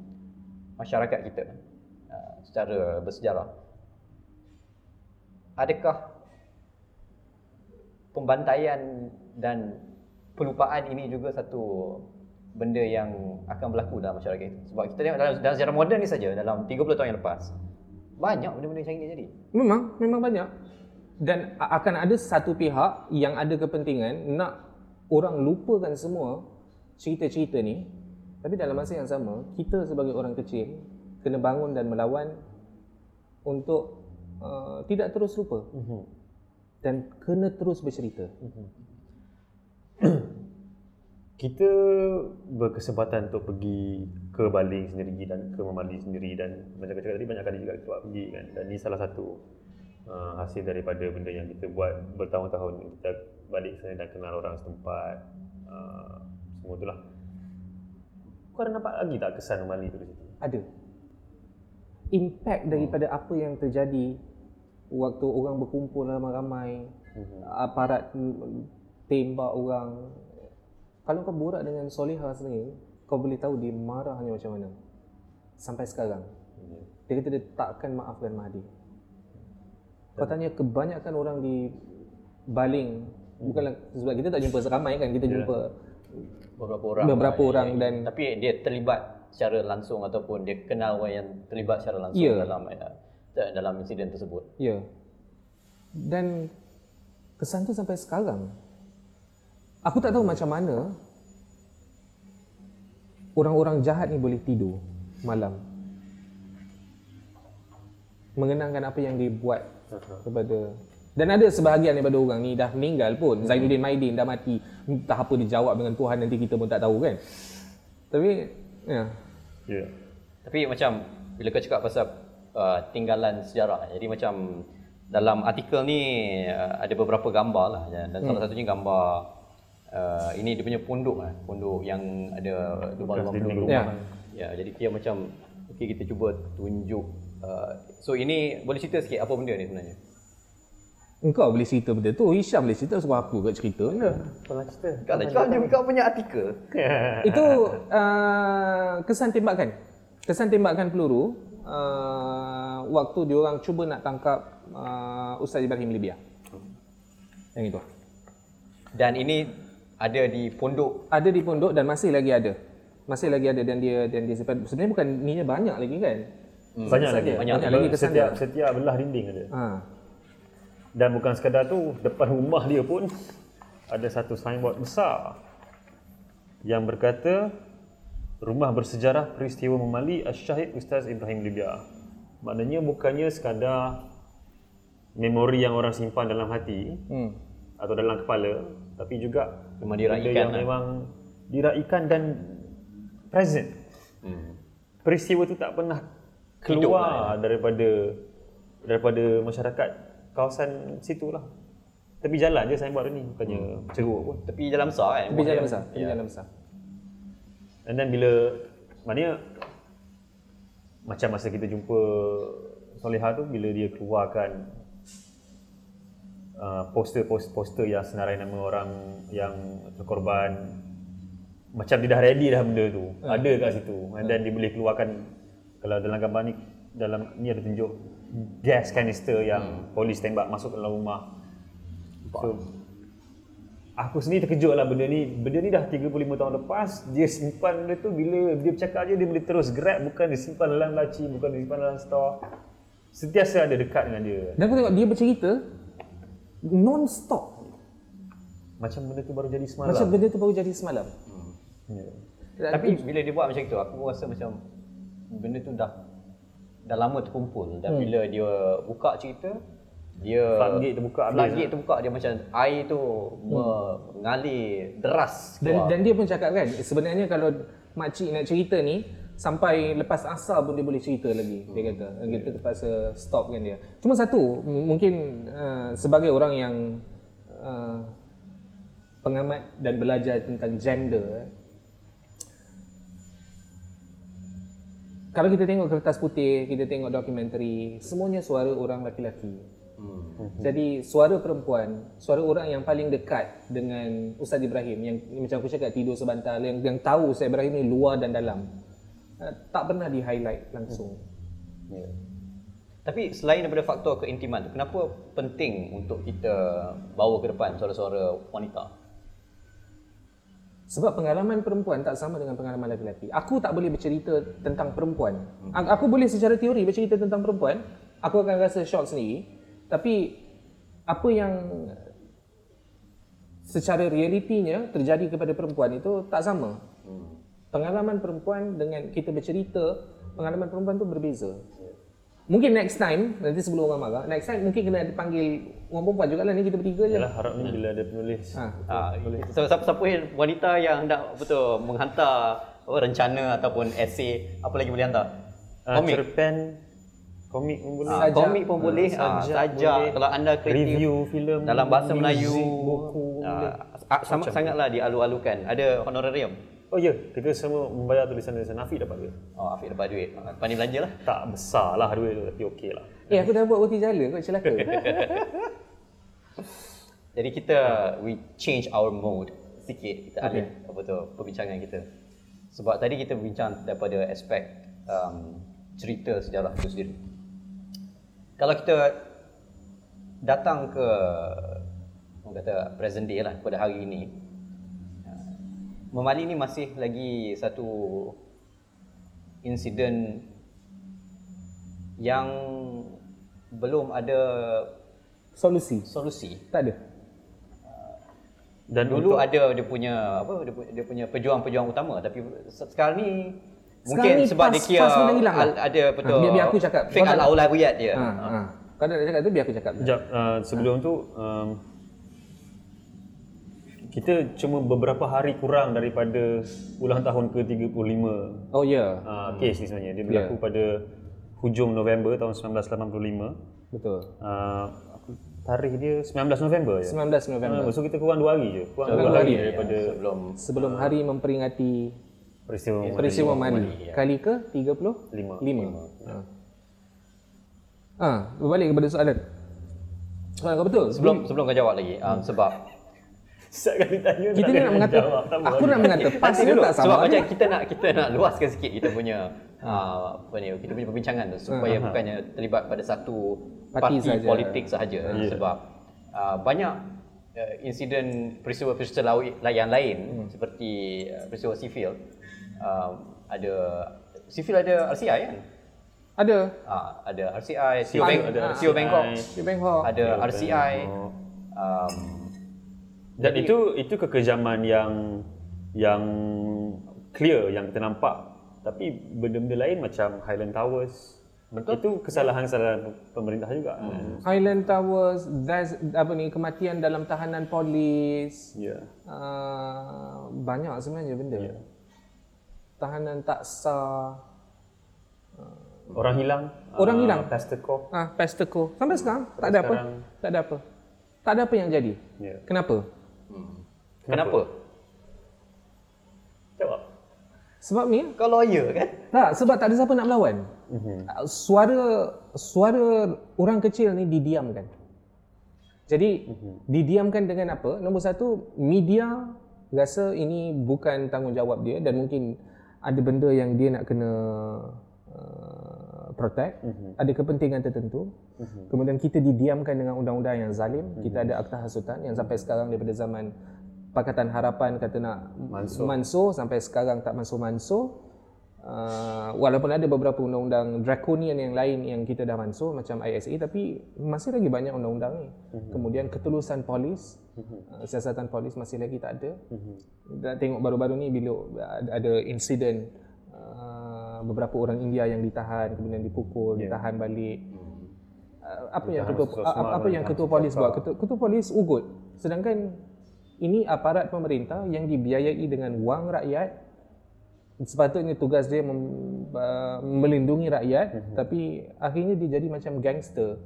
masyarakat kita uh, secara bersejarah. Adakah pembantaian dan pelupaan ini juga satu benda yang akan berlaku dalam masyarakat kita. Sebab kita tengok dalam, dalam sejarah moden ni saja dalam 30 tahun yang lepas banyak benda-benda macam ini jadi. Memang, memang banyak. Dan akan ada satu pihak yang ada kepentingan nak orang lupakan semua cerita-cerita ni. Tapi dalam masa yang sama, kita sebagai orang kecil kena bangun dan melawan untuk uh, tidak terus lupa. Dan kena terus bercerita. Kita berkesempatan untuk pergi ke Baling sendiri dan ke Memandi sendiri dan macam kata tadi banyak kali juga kita pergi kan dan ini salah satu uh, hasil daripada benda yang kita buat bertahun-tahun kita balik sana dan kenal orang setempat uh, semua itulah kau ada nampak lagi tak kesan Memandi tu di situ? Ada. Impact daripada apa yang terjadi waktu orang berkumpul ramai-ramai, aparat mm, tembak orang. Kalau kau borak dengan Solihah sendiri, kau boleh tahu dia marahnya macam mana. Sampai sekarang. Dia kata dia takkan maafkan Mahdi. Kau tanya kebanyakan orang di Baling, bukanlah sebab kita tak jumpa seramai kan, kita jumpa beberapa orang Beberapa lah, orang yang- dan- tapi dia terlibat secara langsung ataupun dia kenal orang yang terlibat secara langsung Ya. dalam uh, dalam insiden tersebut. Ya. Dan kesan tu sampai sekarang. Aku tak tahu macam mana orang-orang jahat ni boleh tidur malam. Mengenangkan apa yang dia buat kepada dan ada sebahagian daripada orang ni dah meninggal pun. Zainuddin Maidin dah mati. Entah apa dia jawab dengan Tuhan nanti kita pun tak tahu kan. Tapi ya. Ya. Yeah. Tapi macam bila kau cakap pasal uh, tinggalan sejarah, jadi macam dalam artikel ni uh, ada beberapa gambar lah dan Hmm. salah satunya gambar uh, ini dia punya pondok lah, pondok yang ada lubang-lubang peluru. Ya. Ya, jadi dia macam okey kita cuba tunjuk uh, so ini boleh cerita sikit apa benda ni sebenarnya? Engkau boleh cerita benda tu. Hisham boleh cerita suruh aku kat cerita. Pernah cerita? Kau dah cakap dia kau punya artikel. Itu uh, kesan tembakan. Kesan tembakan peluru uh, waktu diorang cuba nak tangkap uh, Ustaz Ibrahim Libya. Yang itu. Dan ini ada di pondok Ada di pondok dan masih lagi ada. Masih lagi ada dan dia dan dia simpan. Sebenarnya bukan ni banyak lagi kan. Banyak lagi. Banyak lagi kesan setiap, dia. setiap belah dinding ada. Ha. Dan bukan sekadar tu, depan rumah dia pun ada satu signboard besar yang berkata Rumah bersejarah peristiwa memali Asyahid Ustaz Ibrahim Libya. Maknanya bukannya sekadar memori yang orang simpan dalam hati Hmm. atau dalam kepala, tapi juga Memang benda diraikan yang lah. memang diraikan dan present. hmm. Peristiwa tu tak pernah Hidup keluar daripada daripada masyarakat kawasan situ lah. Tepi jalan je signboard ni bukannya ceruk pun. tepi jalan besar kan. Tepi jalan besar. Tepi jalan besar. And then bila maknanya macam masa kita jumpa Soleha tu bila dia keluarkan uh, poster-poster yang senarai nama orang yang terkorban macam dia dah ready dah benda tu. Ada kat situ. And then dia boleh keluarkan kalau dalam gambar ni dalam ni ada tunjuk gas canister yang polis tembak masuk dalam rumah. So aku sendiri terkejut lah benda ni. Benda ni dah 35 tahun lepas dia simpan benda tu. Bila dia bercakap je dia boleh terus grab. Bukan dia simpan dalam laci bukan dia simpan dalam store. Sentiasa ada dekat dengan dia. Dan aku tengok? Dia bercerita non-stop. macam benda tu baru jadi semalam Macam benda tu baru jadi semalam. Ya. Tapi bila dia buat macam tu, aku rasa macam benda tu dah dah lama terkumpul dan bila dia buka cerita dia Floodgate terbuka floodgate terbuka dia macam air tu mengalir deras Dan, keluar. dan dia pun cakap kan, sebenarnya kalau makcik nak cerita ni, sampai lepas asar pun dia boleh cerita lagi. Dia kata, kita terpaksa stop kan dia. Cuma satu, m- mungkin uh, sebagai orang yang uh, pengamat dan belajar tentang gender, eh, kalau kita tengok kertas putih, kita tengok dokumentari, semuanya suara orang lelaki-lelaki. Jadi suara perempuan, suara orang yang paling dekat dengan Ustaz Ibrahim yang macam aku cakap tidur sebantal yang yang tahu Ustaz Ibrahim ni luar dan dalam. Uh, Tak pernah di highlight langsung. Ya. Tapi selain daripada faktor keintiman tu, kenapa penting untuk kita bawa ke depan suara-suara wanita? Sebab pengalaman perempuan tak sama dengan pengalaman lelaki. Aku tak boleh bercerita tentang perempuan. A- Aku boleh secara teori bercerita tentang perempuan, aku akan rasa shock sendiri. Tapi apa yang secara realitinya terjadi kepada perempuan itu tak sama. Pengalaman perempuan dengan kita bercerita, pengalaman perempuan tu berbeza. Mungkin next time, nanti sebelum orang marah, next time mungkin kena dipanggil orang perempuan juga lah ni kita bertiga je. Yalah harap ni bila ada penulis. Ha. Ah, so, siapa-siapa yang wanita yang nak betul menghantar apa, rencana ataupun esei, apa lagi boleh hantar? Uh, Komik. cerpen, komik pun boleh. Ah, Sajak. komik pun boleh, ah, sajak sajak, boleh. kalau anda kreatif Review filem, dalam bahasa Melayu, buku boleh. ah, sama sangatlah dialu-alukan. Ada honorarium. Oh ya, kita semua membayar tulisan-tulisan Nafi dapat duit. Oh, Afiq dapat duit. Ah, Pandai belanja lah. Tak besar lah duit tu, tapi okey lah. Eh aku dah buat roti jala kau celaka. Jadi kita we change our mode sikit kita alih apa tu perbincangan kita. Sebab tadi kita bincang daripada aspek um, cerita sejarah itu sendiri. Kalau kita datang ke orang kata present day lah pada hari ini Memali ni masih lagi satu insiden yang belum ada Solusi. solusi Tak ada. Dan Dulu untuk, ada dia punya apa dia, pu- dia punya pejuang-pejuang utama tapi se- sekarang ni Sekarang mungkin ni sebab dia pas- kira pas hilang al, lah. ada betul. biar- biar aku cakap. Fake Kau nak- ala ulawiyat dia. Ha, ha. Kau nak cakap tu biar aku cakap. Sekejap, uh, sebelum tu um, kita cuma beberapa hari kurang daripada ulang tahun ke-35 Oh ya. Yeah. uh, kes ni sebenarnya. Dia berlaku pada hujung November tahun 1985. Betul. Uh, aku- tarikh dia 19 November je. 19 November. Uh, so kita kurang dua hari je. Kurang dua dua hari hari, daripada sebelum Sebelum hari memperingati peristiwa peristiwa Mali. ya. Kali ke 35? Lima. 5. Ha. Ha, berbalik kepada soalan. Soalan kau betul. sebelum sebelum kau jawab lagi um, sebab Setiap kali tanya kita tak nak mengata jawab. Aku nak mengata pas dulu tak sebab sama. macam kita nak kita nak luaskan sikit kita punya uh, apa ni kita punya perbincangan tu supaya bukannya terlibat pada satu Parti parti, sahaja. politik sahaja sebab uh, banyak uh, insiden peristiwa-peristiwa lawi- yang lain seperti uh, peristiwa sivil uh, ada sivil ada RCI kan Ada. uh, ada RCI Sio Pan- Bang ada Sio. Bangkok Di Bangkok. ada RCI um, Dan itu itu kekejaman yang yang clear yang kita nampak. Tapi benda-benda lain macam Highland Towers Betul. Itu kesalahan-kesalahan pemerintah juga. Hmm. Highland Towers, that's, apa ni kematian dalam tahanan polis. Ya. Uh, banyak sebenarnya benda. Tahanan tak sah. Orang hilang. Orang ah, hilang. Pastor Koh. Ah, Pesteco. Sampai sekarang tak ada apa. sekarang. Tak ada apa. Tak ada apa yang jadi. Ya. Kenapa? Kenapa? Jawab. Sebab ni Kau lawyer kan? tak sebab tak ada siapa nak melawan. Ah, Suara suara orang kecil ni didiamkan. Jadi didiamkan dengan apa? Nombor satu, media rasa ini bukan tanggungjawab dia dan mungkin ada benda yang dia nak kena uh, protect, ada kepentingan tertentu. Kemudian kita didiamkan dengan undang-undang yang zalim. Kita ada akta hasutan yang sampai sekarang daripada zaman Pakatan Harapan kata nak Mansur. mansur sampai sekarang tak mansur-mansur. Uh, walaupun ada beberapa undang-undang draconian yang lain yang kita dah mansur macam ISA tapi masih lagi banyak undang-undang ni. Kemudian ketulusan polis, uh, siasatan polis masih lagi tak ada. Dah tengok baru-baru ni bila ada insiden uh, beberapa orang India yang ditahan kemudian dipukul, ditahan balik. Uh, apa yang ketua apa, Semar apa yang ketua polis buat? Ketua, ketua polis ugut. Sedangkan ini aparat pemerintah yang dibiayai dengan wang rakyat sepatutnya tugas dia mem, uh, melindungi rakyat Mhm. tapi akhirnya dia jadi macam gangster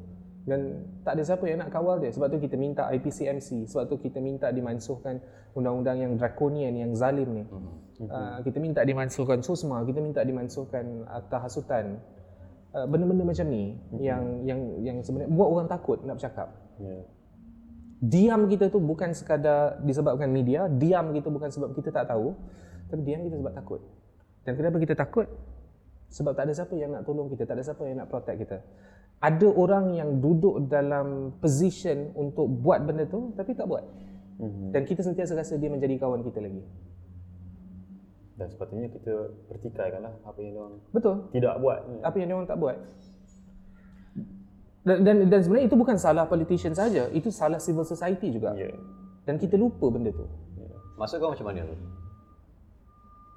dan tak ada siapa yang nak kawal dia sebab tu kita minta IPCMC sebab tu kita minta dimansuhkan undang-undang yang draconian yang zalim ni Mhm. uh, kita minta dimansuhkan SUSMA kita minta dimansuhkan akta hasutan uh, benda-benda macam ni yang yang yang sebenarnya buat orang takut nak bercakap. Ya. Diam kita tu bukan sekadar disebabkan media, diam kita bukan sebab kita tak tahu, tapi diam kita sebab takut. Dan kenapa kita takut? Sebab tak ada siapa yang nak tolong kita, tak ada siapa yang nak protect kita. Ada orang yang duduk dalam position untuk buat benda tu tapi tak buat. Mhm. Dan kita sentiasa rasa dia menjadi kawan kita lagi. Dan sepatutnya kita pertikaikanlah apa yang orang Betul. tidak buat. Apa yang dia orang tak buat. Dan, dan, dan sebenarnya itu bukan salah politician saja, itu salah civil society juga. Ya. Dan kita lupa benda tu. Maksud kau macam mana tu?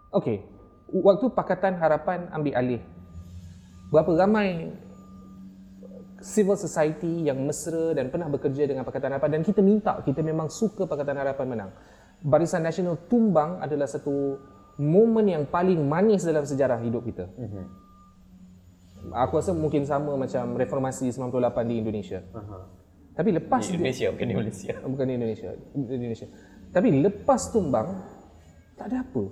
Okey, waktu Pakatan Harapan ambil alih, berapa ramai civil society yang mesra dan pernah bekerja dengan Pakatan Harapan dan kita minta, kita memang suka Pakatan Harapan menang. Barisan Nasional tumbang adalah satu momen yang paling manis dalam sejarah hidup kita. Mhm. Aku rasa mungkin sama macam reformasi 98 di Indonesia. Aha. Tapi lepas Di Indonesia bukan di Malaysia. bukan di Indonesia, di Indonesia. Tapi lepas tumbang tak ada apa.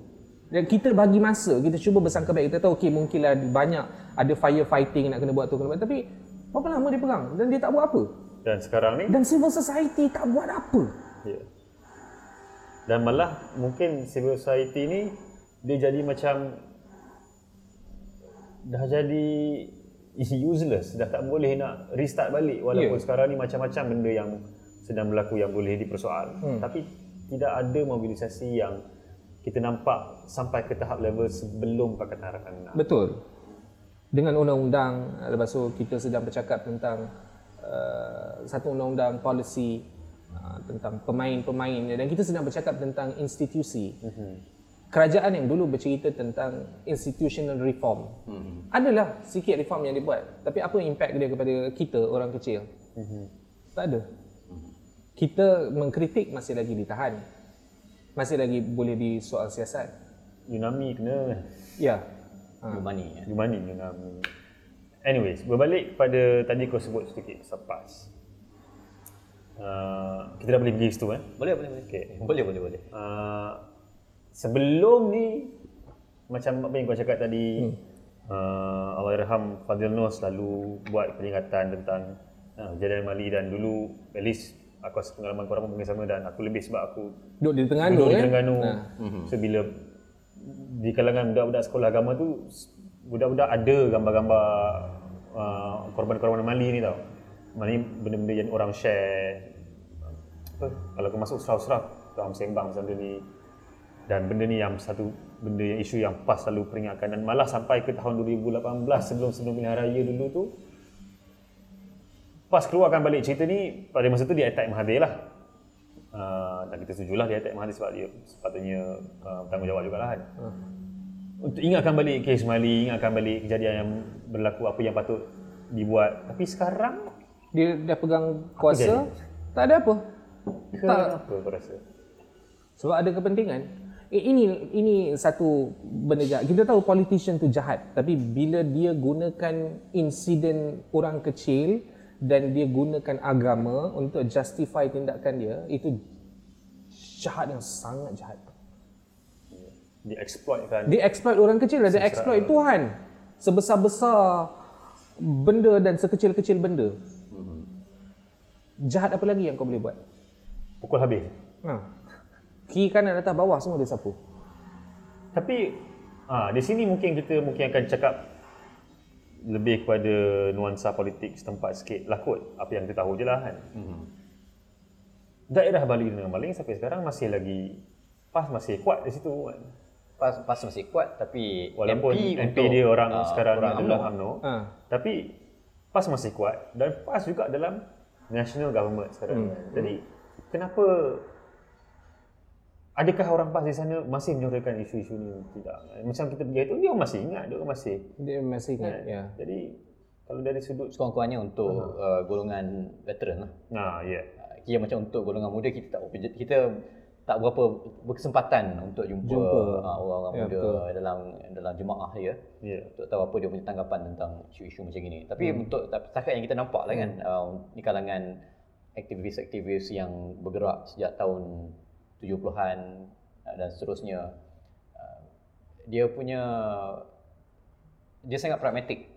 Dan kita bagi masa, kita cuba bersangka baik. Kita tahu okey mungkinlah banyak ada firefighting nak kena buat tu kena buat tapi berapa lama dia perang dan dia tak buat apa. Dan sekarang ni Dan civil society tak buat apa. Ya. Dan malah mungkin civil society ni dia jadi macam dah jadi useless, dah tak boleh nak restart balik walaupun Ya. sekarang ni macam-macam benda yang sedang berlaku yang boleh dipersoal. Hmm. Tapi tidak ada mobilisasi yang kita nampak sampai ke tahap level sebelum Pakatan Harapan menang. Betul. Dengan undang-undang lepas tu kita sedang bercakap tentang uh, satu undang-undang policy uh, tentang pemain-pemain dan kita sedang bercakap tentang institusi. Kerajaan yang dulu bercerita tentang institutional reform. Adalah sikit reform yang dibuat, tapi apa impact dia kepada kita orang kecil? Tak ada. Kita mengkritik masih lagi ditahan. Masih lagi boleh disoal siasat. Yunami kena Ya. Ha. Money. ya. Yunani, Yunami. Anyways, berbalik pada tadi kau sebut sedikit pasal PAS. Uh, kita dah boleh pergi situ eh. Boleh boleh boleh. Okey. Boleh boleh boleh. Uh, sebelum ni macam apa yang kau cakap tadi hmm. uh, Allahyarham Fadil Nur selalu buat peringatan tentang uh, kejadian Mali dan dulu at least aku rasa pengalaman korang pun mungkin sama dan aku lebih sebab aku Duduk di Terengganu duduk di eh. Terengganu. So bila di kalangan budak-budak sekolah agama tu budak-budak ada gambar-gambar uh, korban-korban Mali ni tau. Mali benda-benda yang orang share. Apa? Kalau kau masuk surau-surau kau sembang pasal benda ni. Dan benda ni yang satu benda yang isu yang PAS selalu peringatkan. Dan malah sampai ke tahun 2018 sebelum sebelum pilihan raya dulu tu PAS keluarkan balik cerita ni pada masa tu dia attack Mahathir lah uh, dan kita setujulah dia attack Mahathir sebab dia sepatutnya uh, bertanggungjawab jugalah kan. Untuk ingatkan balik kes Mali ingatkan balik kejadian yang berlaku apa yang patut dibuat. Tapi sekarang Dia dah pegang kuasa, tak ada apa. kenapa kau rasa? Sebab ada kepentingan. Eh, ini ini satu benda jahat. Kita tahu politician tu jahat, tapi bila dia gunakan insiden orang kecil dan dia gunakan agama untuk justify tindakan dia, itu jahat yang sangat jahat. dia exploitkan Dia exploit orang kecil dan dia exploit Tuhan. Sebesar-besar benda dan sekecil-kecil benda. Jahat apa lagi yang kau boleh buat? pukul habis Ha. Kiri kanan atas bawah semua dia sapu. Tapi ah di sini mungkin kita mungkin akan cakap lebih kepada nuansa politik setempat sikit lah kot apa yang kita tahu je lah kan. Mhm. Daerah Bali dengan Maling sampai sekarang masih lagi PAS masih kuat di situ kan. Pas pas masih kuat tapi Walaupun MP, MP, dia orang ah, sekarang orang adalah UMNO. UMNO. Ha. Tapi PAS masih kuat dan PAS juga dalam national government sekarang. Hmm. Jadi kenapa adakah orang PAS di sana masih menyorokkan isu-isu ni tidak? Macam kita pergi itu dia masih ingat, dia masih Dia masih ingat, Kan? ya. Jadi kalau dari sudut Sekurang-kurangnya untuk uh, golongan veteran lah. nah ya. Yeah. Uh, Kira macam untuk golongan muda kita tak berapa- kita tak berapa berkesempatan untuk jumpa, Jumpa. uh, orang-orang Ya, muda betul. dalam dalam jemaah dia Ya. untuk tahu apa dia punya tanggapan tentang isu-isu macam ini. Tapi untuk setakat yang kita nampak lah kan uh, di kalangan aktivis-aktivis yang bergerak sejak tahun 70-an uh, dan seterusnya uh, dia punya dia sangat pragmatik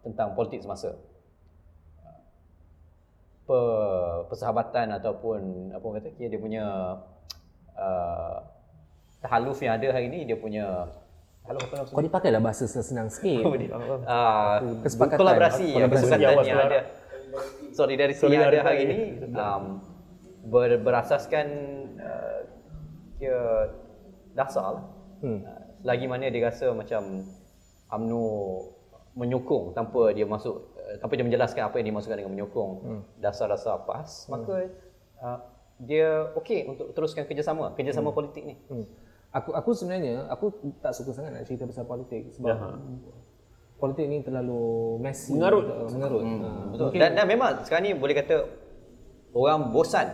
tentang politik semasa. Per, persahabatan ataupun apa kata kira dia punya uh, tahaluf yang ada hari ni dia punya tahaluf apa nama Kau dipakailah bahasa senang sikit. uh, Kesepakatan. kolaborasi yang Kolaborasi. kesepakatan yang keluar. ada solidariti yang ada hari ini um, ber, berasaskan uh, kira dasar lah. Hmm. Uh, selagi mana dia rasa macam UMNO menyokong tanpa dia masuk uh, tanpa dia menjelaskan apa yang dimaksudkan dengan menyokong Hmm. dasar-dasar PAS maka uh, dia okey untuk teruskan kerjasama kerjasama politik ni Hmm. Aku aku sebenarnya aku tak suka sangat nak cerita pasal politik sebab politik ni terlalu messy Mengarut. uh, mengarut. Hmm. betul dan, dan memang sekarang ni boleh kata orang bosan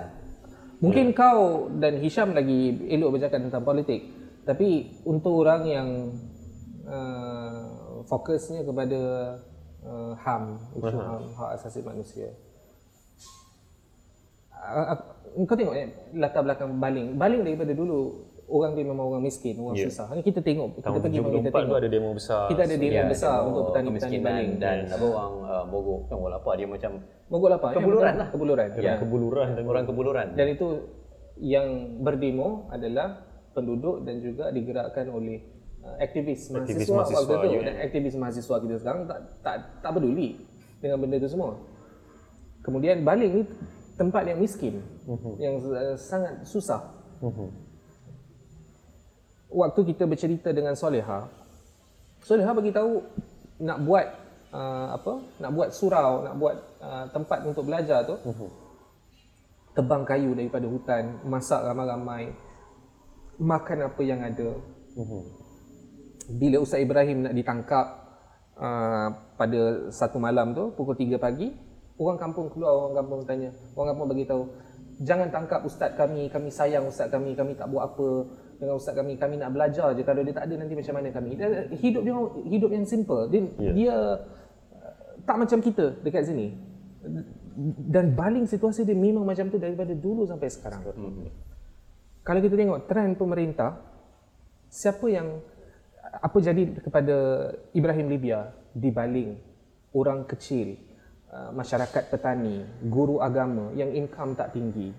Mungkin kau dan Hisham lagi elok bercakap tentang politik. Tapi untuk orang yang uh, fokusnya kepada uh, HAM, isu HAM, hak asasi manusia. Uh, uh, kau tengok eh, latar belakang baling. Baling daripada dulu orang dia memang orang miskin, orang Ya. susah. Kita tengok, kita Tahun pergi kita 74 tu tengok. ada demo besar. Kita ada demo Ya, besar demo untuk petani-petani baling. dan apa orang uh, Bogor kan orang apa dia macam Mogok lapar. ya, Kebuluran lah. Kebuluran. Ya. Kebuluran dan orang kebuluran Dan itu yang berdemo adalah penduduk dan juga digerakkan oleh uh, aktivis mahasiswa, Aktivis mahasiswa, waktu itu ya. dan aktivis mahasiswa kita sekarang tak tak tak peduli dengan benda itu semua. Kemudian Baling ni tempat yang miskin, yang uh, sangat susah. Waktu kita bercerita dengan Soleha, Soleha bagi tahu nak buat uh, apa? Nak buat surau, nak buat uh, tempat untuk belajar tu tebang kayu daripada hutan, masak ramai-ramai, makan apa yang ada. Bila Ustaz Ibrahim nak ditangkap uh, pada satu malam tu, pukul 3 pagi, orang kampung keluar, orang kampung tanya, orang kampung bagi tahu, jangan tangkap ustaz kami, kami sayang ustaz kami, kami tak buat apa dengan ustaz kami, kami nak belajar je. Kalau dia tak ada nanti macam mana kami. Dia, hidup dia hidup yang simple. Dia, Ya. dia uh, tak macam kita dekat sini. Dan baling situasi dia memang macam tu daripada dulu sampai sekarang. Kalau kita tengok trend pemerintah, siapa yang apa jadi kepada Ibrahim Libya dibaling orang kecil, uh, masyarakat petani, guru agama yang income tak tinggi.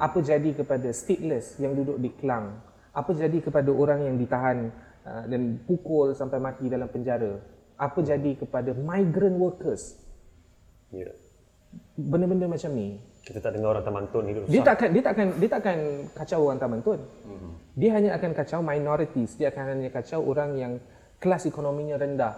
Apa jadi kepada stateless yang duduk di Kelang? Apa jadi kepada orang yang ditahan uh, dan pukul sampai mati dalam penjara? Apa jadi kepada migrant workers? Ya. Benda-benda macam ni. Kita tak dengar orang Taman Tun hidup Dia takkan dia takkan dia takkan kacau orang Taman Tun. Dia hanya akan kacau minorities, dia akan hanya kacau orang yang kelas ekonominya rendah.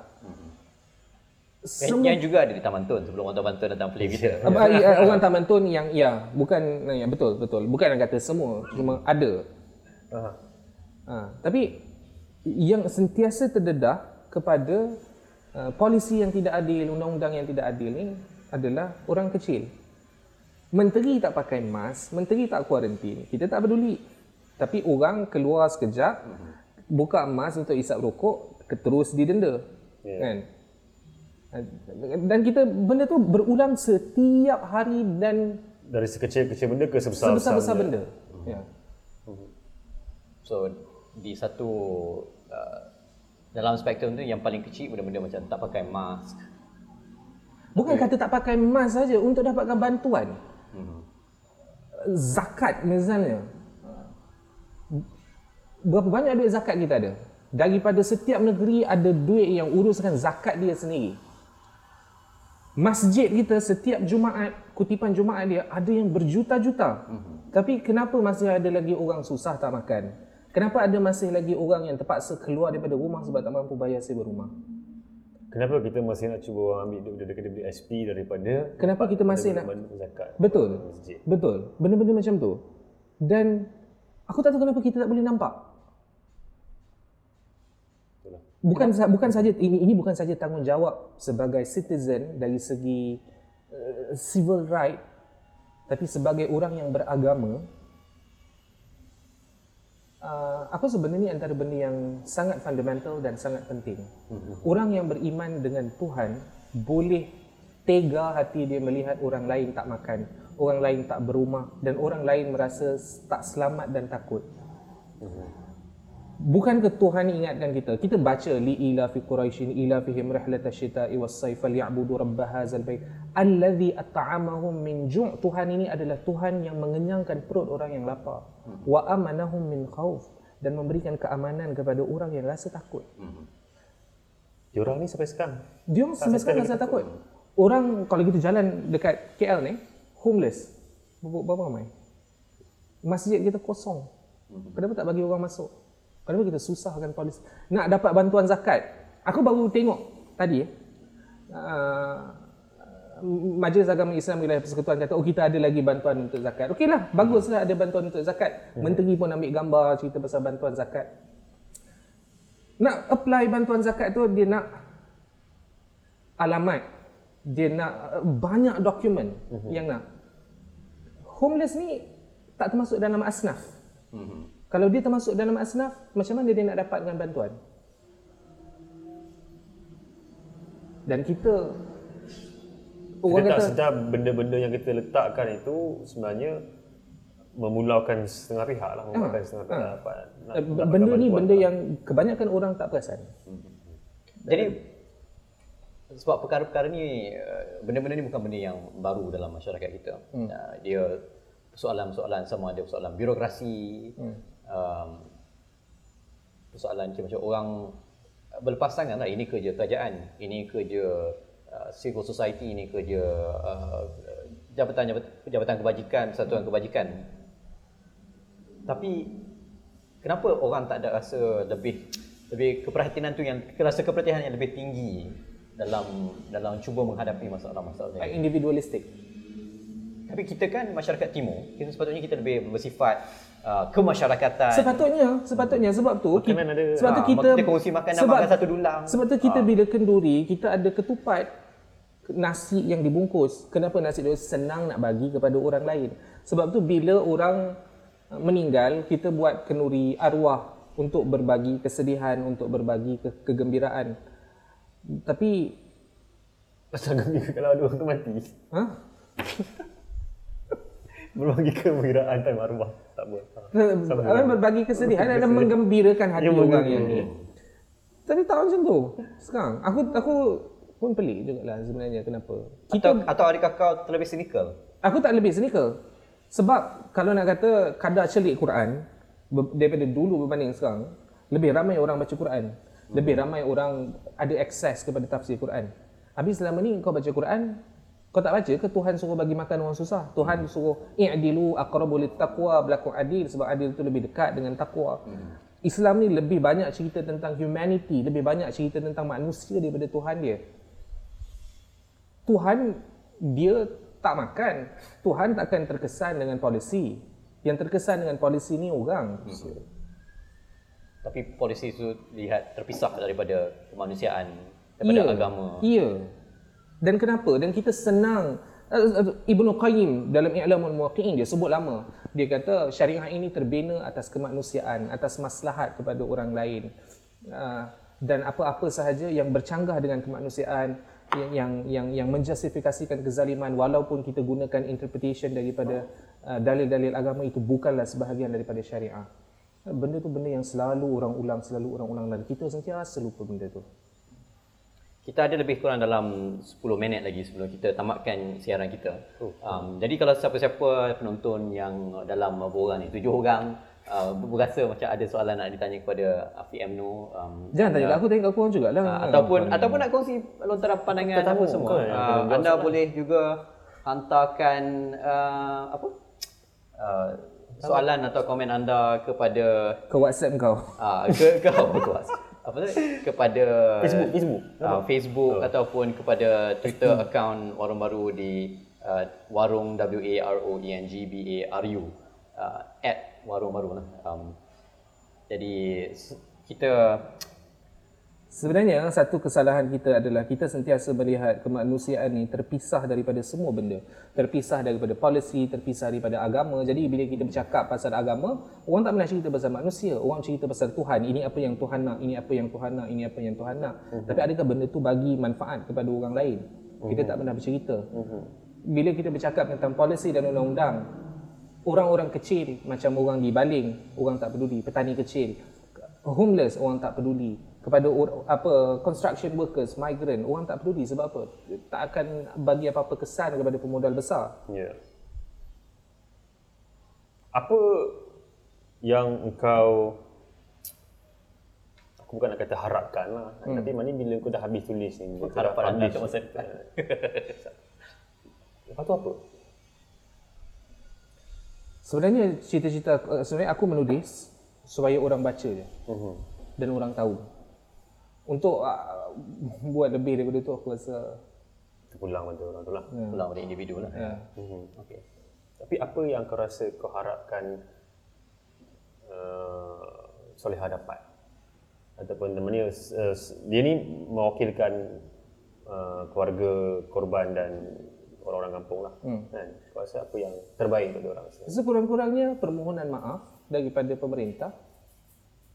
yang, yang juga ada di Taman Tun sebelum orang Taman Tun datang play kita Apa, ya, orang Taman Tun yang ya, bukan ya betul betul. Bukan nak kata semua, cuma ada. Aha. Ha, tapi yang sentiasa terdedah kepada uh, polisi yang tidak adil, undang-undang yang tidak adil ni adalah orang kecil. Menteri tak pakai mask, menteri tak kuarantin, kita tak peduli. Tapi orang keluar sekejap, buka mask untuk isap rokok, terus didenda. Ya. Kan? Dan kita benda tu berulang setiap hari dan Dari sekecil-kecil benda ke sebesar-besar sebesar-besar benda. Ya. so di satu uh, dalam spektrum tu yang paling kecil benda-benda macam tak pakai mask Bukan kata tak pakai mask saja untuk dapatkan bantuan. Zakat misalnya. Berapa banyak duit zakat kita ada? Daripada setiap negeri ada duit yang uruskan zakat dia sendiri. Masjid kita setiap Jumaat, kutipan Jumaat dia ada yang berjuta-juta. Tapi kenapa masih ada lagi orang susah tak makan? Kenapa ada masih lagi orang yang terpaksa keluar daripada rumah sebab tak mampu bayar sewa rumah? Kenapa kita masih nak cuba ambil duit daripada daripada SP daripada Kenapa kita masih nak zakat Betul. masjid? Betul. Benda-benda macam tu. Dan aku tak tahu kenapa kita tak boleh nampak. Itulah. Bukan bukan saja ini ini bukan saja tanggungjawab sebagai citizen dari segi uh, civil right tapi sebagai orang yang beragama aku sebenarnya antara benda yang sangat fundamental dan sangat penting. Orang yang beriman dengan Tuhan boleh tega hati dia melihat orang lain tak makan, orang lain tak berumah dan orang lain merasa tak selamat dan takut. Bukan ke Tuhan ingatkan kita? Kita baca li ila fi quraisyin ila fihim rihlat asy-syita'i was-sayf falyabudu rabb hadzal bait allazi at'amahum min ju' Tuhan ini adalah Tuhan yang mengenyangkan perut orang yang lapar. Wa amanahum min khauf dan memberikan keamanan kepada orang yang rasa takut. Diorang ni sampai sekarang. Dia orang sampai sekarang rasa takut. Orang kalau kita jalan dekat KL ni, homeless. Berapa, berapa ramai? Masjid kita kosong. Kenapa tak bagi orang masuk? Kenapa kita susahkan polis? Nak dapat bantuan zakat. Aku baru tengok tadi. Uh, Majlis Agama Islam Wilayah Persekutuan kata, oh kita ada lagi bantuan untuk zakat. Okeylah, baguslah ada bantuan untuk zakat. Menteri pun ambil gambar cerita pasal bantuan zakat. Nak apply bantuan zakat tu dia nak alamat. Dia nak uh, banyak dokumen uh-huh. yang nak. Homeless ni tak termasuk dalam asnaf. Uh-huh. Kalau dia termasuk dalam asnaf, macam mana dia nak dapatkan bantuan? Dan kita kita tak kata, sedar benda-benda yang kita letakkan itu sebenarnya memulaukan setengah pihak lah memulaukan ha, setengah pihak ha. dapat, nak, nak benda ni benda yang kebanyakan orang tak perasan hmm. jadi sebab perkara-perkara ni eh, benda-benda ni bukan benda yang baru dalam masyarakat kita hmm. dia persoalan-persoalan sama ada persoalan birokrasi hmm. um, persoalan macam orang berlepas tangan lah ini kerja kerajaan ini kerja uh, civil society ini kerja uh, jabatan, jabatan jabatan kebajikan persatuan kebajikan tapi kenapa orang tak ada rasa lebih lebih keperhatian tu yang rasa keperhatian yang lebih tinggi dalam dalam cuba menghadapi masalah-masalah ini. Individualistik. Tapi kita kan masyarakat timur, kita sepatutnya kita lebih bersifat uh, kemasyarakatan. Sepatutnya, sepatutnya sebab tu kita, ada, sebab tu ha, kita kita kongsi makan sebab, makan satu dulang. Sebab tu kita ha. bila kenduri, kita ada ketupat nasi yang dibungkus. Kenapa nasi itu senang nak bagi kepada orang lain? Sebab tu bila orang meninggal, kita buat kenuri arwah untuk berbagi kesedihan, untuk berbagi ke- kegembiraan. Tapi pasal gembira kalau ada orang tu mati. Ha? berbagi kegembiraan time arwah tak boleh. Ha. berbagi kesedihan adalah menggembirakan hati yang orang yang ni. Tapi tak macam tu. Sekarang aku aku pun pelik juga lah sebenarnya kenapa. Kita, atau, atau adakah kau terlebih cynical? Aku tak lebih cynical. Sebab kalau nak kata kadar celik Quran daripada dulu berbanding sekarang, lebih ramai orang baca Quran. Lebih ramai orang ada akses kepada tafsir Quran. Habis selama ni kau baca Quran, kau tak baca ke Tuhan suruh bagi makan orang susah? Tuhan suruh i'dilu aqrabu taqwa berlaku adil sebab adil itu lebih dekat dengan takwa. Islam ni lebih banyak cerita tentang humanity, lebih banyak cerita tentang manusia daripada Tuhan dia. Tuhan dia tak makan, Tuhan takkan terkesan dengan polisi. Yang terkesan dengan polisi ni orang. Hmm. Tapi polisi itu lihat terpisah daripada kemanusiaan, daripada ya, agama. Iya. Dan kenapa? Dan kita senang eh, Ibnu Qayyim dalam I'lamul Muwaqqi'in dia sebut lama. Dia kata syariah ini terbina atas kemanusiaan, atas maslahat kepada orang lain. Ah, dan apa-apa sahaja yang bercanggah dengan kemanusiaan, yang yang yang, yang menjustifikasikan kezaliman walaupun kita gunakan interpretation daripada uh, dalil-dalil agama itu bukanlah sebahagian daripada syariah. Benda tu benda yang selalu orang ulang, selalu orang ulang dan kita sentiasa lupa benda tu. Kita ada lebih kurang dalam 10 minit lagi sebelum kita tamatkan siaran kita. Um, jadi kalau siapa-siapa penonton yang dalam borang ni, tujuh orang uh, berasa macam ada soalan nak ditanya kepada Afi Amno um, jangan tanya kat aku tanya kat aku juga lah uh, ataupun hmm. ataupun nak kongsi lontaran pandangan Kita apa semua uh, anda soalan. boleh juga hantarkan uh, apa uh, soalan atau komen anda kepada ke WhatsApp kau uh, ke ke ke WhatsApp apa tu kepada Facebook Facebook uh, Facebook oh. ataupun kepada Twitter account Warung Baru di uh, Warung W A R O E N G B A R U uh, at warung baru lah. Um, jadi kita sebenarnya satu kesalahan kita adalah kita sentiasa melihat kemanusiaan ini terpisah daripada semua benda. Terpisah daripada polisi, terpisah daripada agama. Jadi bila kita bercakap pasal agama, orang tak pernah cerita pasal manusia. Orang cerita pasal Tuhan. Ini apa yang Tuhan nak, ini apa yang Tuhan nak, ini apa yang Tuhan nak. Uh-huh. Tapi adakah benda tu bagi manfaat kepada orang lain? Kita uh-huh. tak pernah bercerita. Uh-huh. Bila kita bercakap tentang polisi dan undang-undang, orang-orang kecil macam orang di Baling, orang tak peduli, petani kecil, homeless orang tak peduli kepada or, apa construction workers migrant orang tak peduli sebab apa tak akan bagi apa-apa kesan kepada pemodal besar Ya. Apa yang engkau aku bukan nak kata harapkan lah. Hmm. Tapi mana bila kau dah habis tulis ni. dah Harapan anda kat masa depan. Lepas tu apa? Sebenarnya cita-cita eh, sebenarnya aku menulis supaya orang baca je Uh-huh. dan orang tahu untuk uh, buat lebih daripada tu aku rasa Terpulang pada orang tu lah. Pulang pada individu lah. ya. Uh-huh. Okay. Tapi apa yang kau rasa kau harapkan uh, Solehah dapat? Ataupun namanya uh, dia ni mewakilkan uh, keluarga korban dan orang-orang kampung lah. Hmm. Kan? Kau rasa apa yang terbaik untuk orang? Sekurang-kurangnya permohonan maaf daripada pemerintah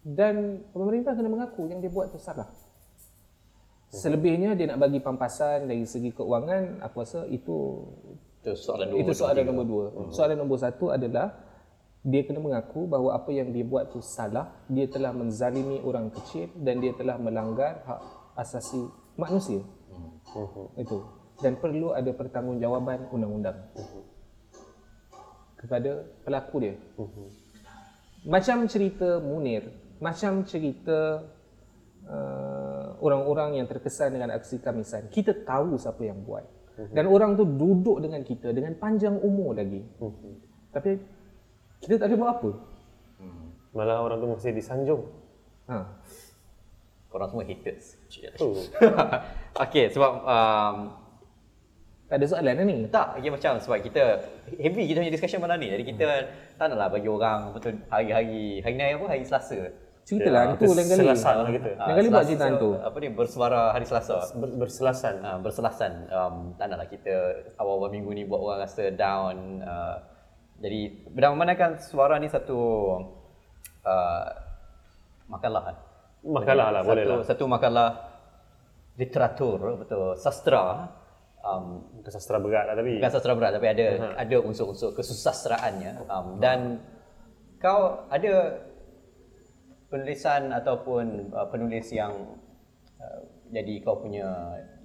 dan pemerintah kena mengaku yang dia buat tu salah. Selebihnya dia nak bagi pampasan dari segi keuangan, aku rasa itu Itu soalan dua. itu soalan nombor dua. Soalan nombor satu adalah dia kena mengaku bahawa apa yang dia buat tu salah, dia telah menzalimi orang kecil dan dia telah melanggar hak asasi manusia. Itu. Dan perlu ada pertanggungjawaban undang-undang kepada pelaku dia. Macam cerita Munir, macam cerita uh, orang-orang yang terkesan dengan aksi kamisan. Kita tahu siapa yang buat. Dan orang tu duduk dengan kita dengan panjang umur lagi. Tapi kita tak ada buat apa. Malah orang tu masih disanjung. Ha. Korang semua haters. Tu. okay, sebab um, Tak ada soalan ni. tak, okay, macam sebab kita heavy kita punya discussion malam ni. Jadi kita tak naklah bagi orang betul hari-hari, hari ni apa? Hari Selasa. Cerita lah hantu Itu lain kali. selasan lah kita. Ah, Lain kali buat Selasa- cerita hantu. Apa ni, bersuara hari Selasa. Ber, berselasan. uh, berselasan um, tak naklah kita awal-awal minggu ni buat orang rasa down uh, jadi dan memandangkan suara ni satu uh, makalah kan? Makalah lah, satu, boleh lah. satu makalah literatur betul sastra um, Bukan sastra berat lah tapi. bukan sastra berat tapi ada ada unsur-unsur kesusastraannya um, dan kau ada penulisan ataupun uh, penulis yang uh, jadi kau punya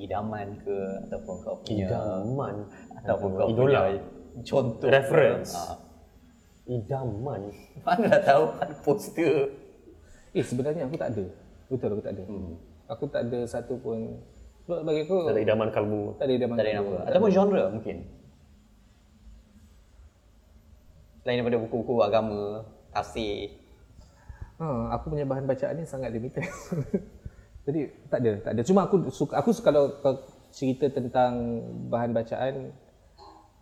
idaman ke ataupun kau punya Idaman. ataupun kau Idola. punya contoh Reference. Ah, Idaman. mana dah tahu kan poster Eh sebenarnya aku tak ada. Betul aku tak ada. Aku tak ada satu pun. Sebab bagi aku Tak ada idaman kalbu. tak ada dia tak ada nama ataupun genre mungkin selain daripada buku-buku agama tafsir Ha, aku punya bahan bacaan ni sangat limited. Jadi tak ada, tak ada. Cuma aku suka aku suka kalau kau cerita tentang bahan bacaan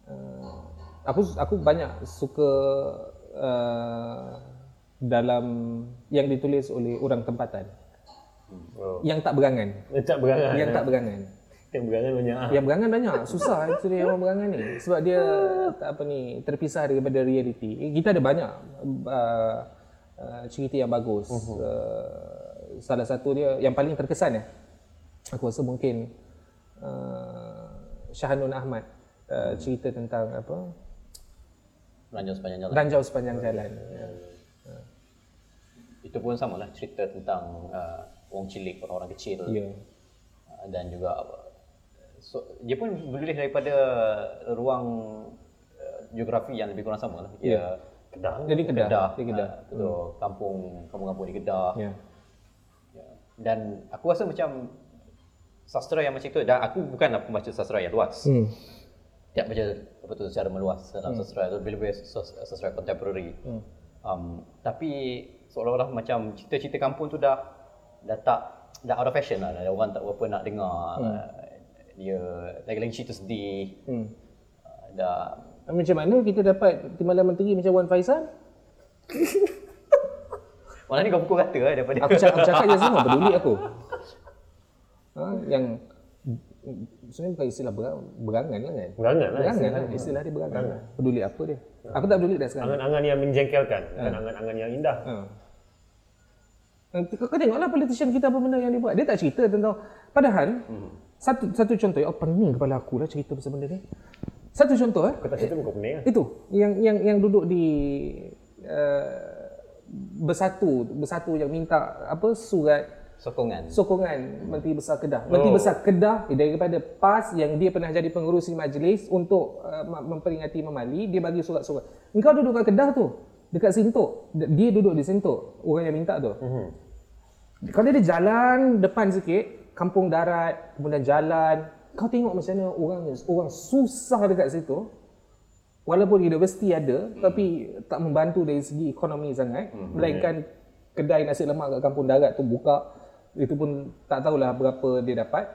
uh, aku aku banyak suka uh, dalam yang ditulis oleh orang tempatan Oh. yang tak berangan. Eh, tak berangan. Yang tak berangan. Yang berangan banyak. ah. Yang berangan banyak, susah actually orang berangan ni sebab dia tak apa ni terpisah daripada reality. Eh, Kita ada banyak uh, uh, cerita yang bagus. Uh, salah satu dia yang paling terkesan ya. Aku rasa mungkin uh, Syahanun Ahmad uh, cerita tentang apa? ranjau sepanjang jalan Ranjau sepanjang jalan. Ya. itu pun sama lah cerita tentang uh, orang cilik orang-orang kecil Ya. uh, dan juga so, dia pun berdiri daripada ruang uh, geografi yang lebih kurang sama lah kira Kedah. Jadi Kedah, Kedah, di Kedah. uh, betul kampung kampung-kampung di Kedah Ya. Ya. Dan aku rasa macam sastra yang macam tu dan aku bukanlah pembaca sastra yang luas. Hmm. Tak baca apa tu secara meluas dalam sastra tu bila-bila sas- sastra contemporary. Hmm. Um, tapi seolah-olah macam cerita-cerita kampung tu dah dah tak dah out of fashion lah. Dah orang tak berapa nak dengar. Uh, dia lagi-lagi cerita sedih. Hmm. Uh, dah Macam mana kita dapat timbalan menteri macam Wan Faisal? Malah ni kau pukul kata lah daripada Aku cakap, aku cakap je semua peduli aku. Ha, yang sebenarnya bukan istilah berang, berangan lah kan. Berangan lah. Berangan lah, istilah dia berangan. Peduli apa dia? Aku tak peduli dah sekarang. Angan-angan yang menjengkelkan. Bukan angan-angan yang indah. Ha. Nanti Kau, kau tengoklah politician kita apa benda yang dia buat. Dia tak cerita tentang padahal satu satu contoh oh pening kepala aku lah cerita pasal benda ni. Satu contoh eh. Kau tak cerita pun kau pening lah. Itu yang yang yang duduk di uh, bersatu bersatu yang minta apa surat Sokongan. sokongan Menteri Besar Kedah. Menteri Oh. Besar Kedah daripada PAS yang dia pernah jadi pengerusi majlis untuk uh, memperingati Memali, dia bagi surat-surat. Engkau duduk kat Kedah tu, dekat Sintok. Dia duduk di Sintok, orang yang minta tu. Mm-hmm. Kalau dia jalan depan sikit, kampung darat, kemudian jalan, kau tengok macam mana orang orang susah dekat situ. Walaupun universiti ada, tapi tak membantu dari segi ekonomi sangat. Melainkan kedai nasi lemak kat kampung darat tu buka, itu pun tak tahulah berapa dia dapat.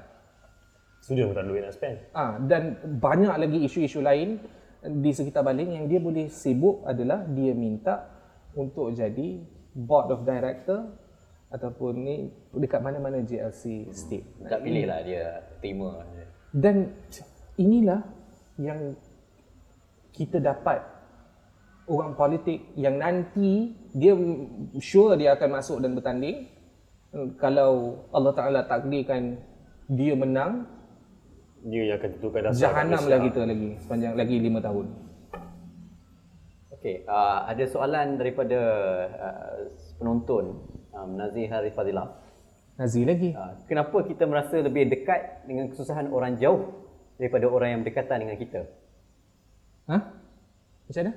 Studio pun tak duit nak spend. Ah dan banyak lagi isu-isu lain di sekitar Baling yang dia boleh sibuk adalah dia minta untuk jadi board of director ataupun ni dekat mana-mana JLC state. Tak pilih lah dia terima. Dan inilah yang kita dapat orang politik yang nanti dia sure dia akan masuk dan bertanding kalau Allah Taala takdirkan dia menang Dia yang akan tentukan dasar. jahanam lah kita lagi sepanjang lagi lima tahun. Okey, uh, ada soalan daripada uh, penonton um, Nazir Harif Fadilah. Nazir lagi. Uh, kenapa kita merasa lebih dekat dengan kesusahan orang jauh daripada orang yang berdekatan dengan kita? Ha? Macam mana?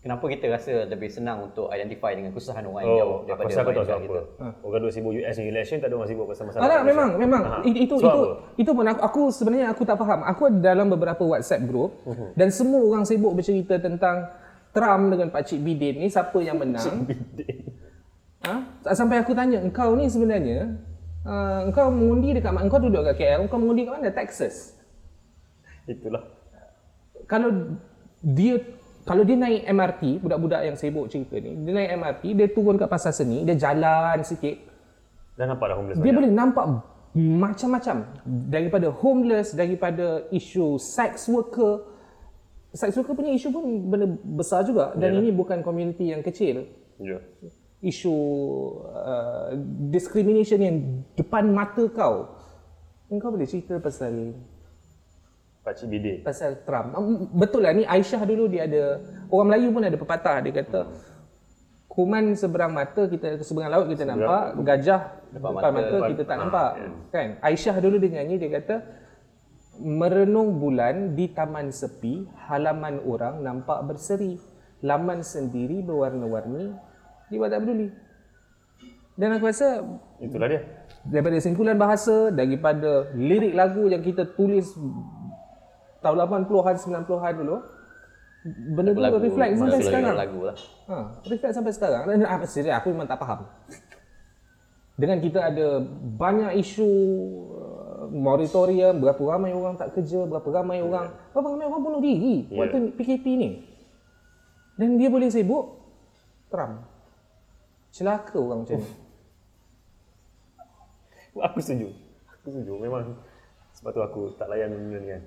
Kenapa kita rasa lebih senang untuk identify dengan kesusahan orang yang jauh Oh, aku daripada orang yang dekat apa. kita? Orang dua sibuk US election tak ada orang sibuk pasal masalah. Ah, tak, Malaysia. memang, memang. Aha. Itu itu Sebab itu, apa? itu pun aku, aku sebenarnya aku tak faham. Aku ada dalam beberapa WhatsApp group dan semua orang sibuk bercerita tentang Trump dengan Pak Cik Bidin ni siapa yang menang. Ha? Sampai aku tanya, engkau ni sebenarnya uh, engkau mengundi dekat mana? Engkau duduk kat KL, engkau mengundi kat mana? Texas. Itulah. Kalau dia kalau dia naik MRT, budak-budak yang sibuk cerita ni, dia naik MRT, dia turun kat pasar seni, dia jalan sikit, Dah nampak dah homeless Dia banyak. boleh nampak macam-macam daripada homeless, daripada isu sex worker. Sex worker punya isu pun benda besar juga dan ini bukan komuniti yang kecil. Ya. Isu uh, discrimination yang depan mata kau. Engkau boleh cerita pasal Pak Cik Bidin. pasal Trump. Um, Betul lah ni Aisyah dulu dia ada orang Melayu pun ada pepatah dia kata kuman seberang mata kita seberang laut kita nampak gajah depan, mata, mata, kita tak nampak kan Aisyah dulu dia nyanyi dia kata merenung bulan di taman sepi halaman orang nampak berseri laman sendiri berwarna-warni dia tak peduli. Dan aku rasa Itulah dia. daripada simpulan bahasa daripada lirik lagu yang kita tulis tahun 80-an 90-an dulu benda tu reflect sampai lagu- sekarang. lagu lah. ha, reflect sampai sekarang. Dan apa serius aku memang tak faham. Dengan kita ada banyak isu uh, moratorium berapa ramai orang tak kerja berapa ramai orang berapa ramai orang bunuh diri Ya. waktu PKP ni. Dan dia boleh sibuk Trump celaka orang macam ni Aku setuju. Aku setuju. Memang sebab tu aku tak layan benda ni kan.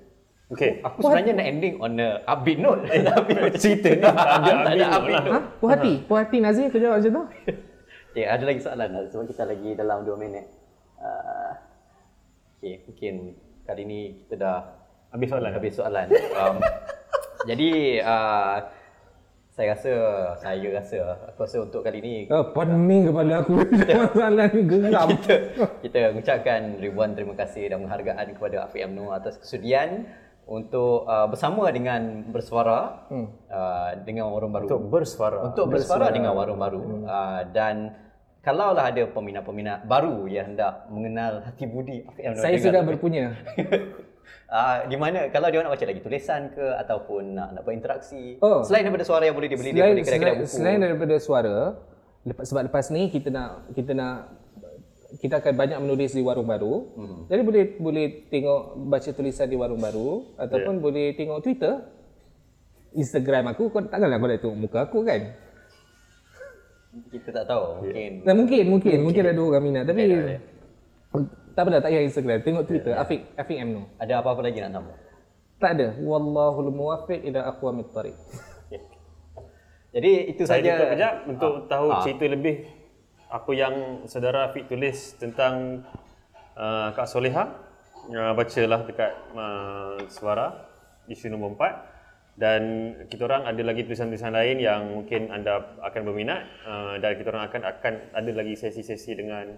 Okay. Aku sebenarnya nak ending on a upbeat note. Tapi Cerita ni tak ada upbeat note lah. Ha? Puas hati? Puas hati Nazir kerja macam tu? Okay, ada lagi soalan lah sebab kita lagi dalam 2 minit. Uh, okay, mungkin kali ni kita dah Habis soalan. habis soalan. Um, jadi uh, saya rasa saya rasa aku rasa untuk kali ni Oh, pening kepala aku. Masalah ni geram. kita kita mengucapkan ribuan terima kasih dan penghargaan kepada Afiq Amno atas kesudian untuk uh, bersama dengan bersuara hmm. uh, dengan warung baru Untuk bersuara. untuk bersuara dengan warung baru uh, dan kalaulah ada peminat-peminat baru yang hendak mengenal hati budi Afiq Amno Saya sudah berpunya. Ah, di mana kalau dia nak baca lagi tulisan ke ataupun nak, nak berinteraksi Oh. selain daripada suara yang boleh dibeli Selain, daripada kedai-kedai selain, buku selain daripada suara, lepas, sebab lepas ni kita nak kita nak kita akan banyak menulis di warung baru. Mm-hmm. Jadi boleh boleh tengok baca tulisan di warung baru ataupun yeah. boleh tengok Twitter. Instagram aku kau takkanlah kau nak tengok muka aku kan? kita tak tahu mungkin Nah, mungkin, mungkin, mungkin ada orang minat tapi Ya, ya. Tak apa tak payah Instagram, tengok Twitter Afiq Afiq Amno. ada apa-apa lagi nak tambah Tak ada. Wallahul muwaffiq ila aqwamit thariq. jadi itu Saya saja tutup kejap untuk Ah. tahu Ah. cerita lebih apa yang saudara Afiq tulis tentang uh, Kak Soleha. Uh, bacalah dekat uh, suara isu nombor 4. dan kita orang ada lagi tulisan-tulisan lain yang mungkin anda akan berminat uh, dan kita orang akan akan ada lagi sesi-sesi dengan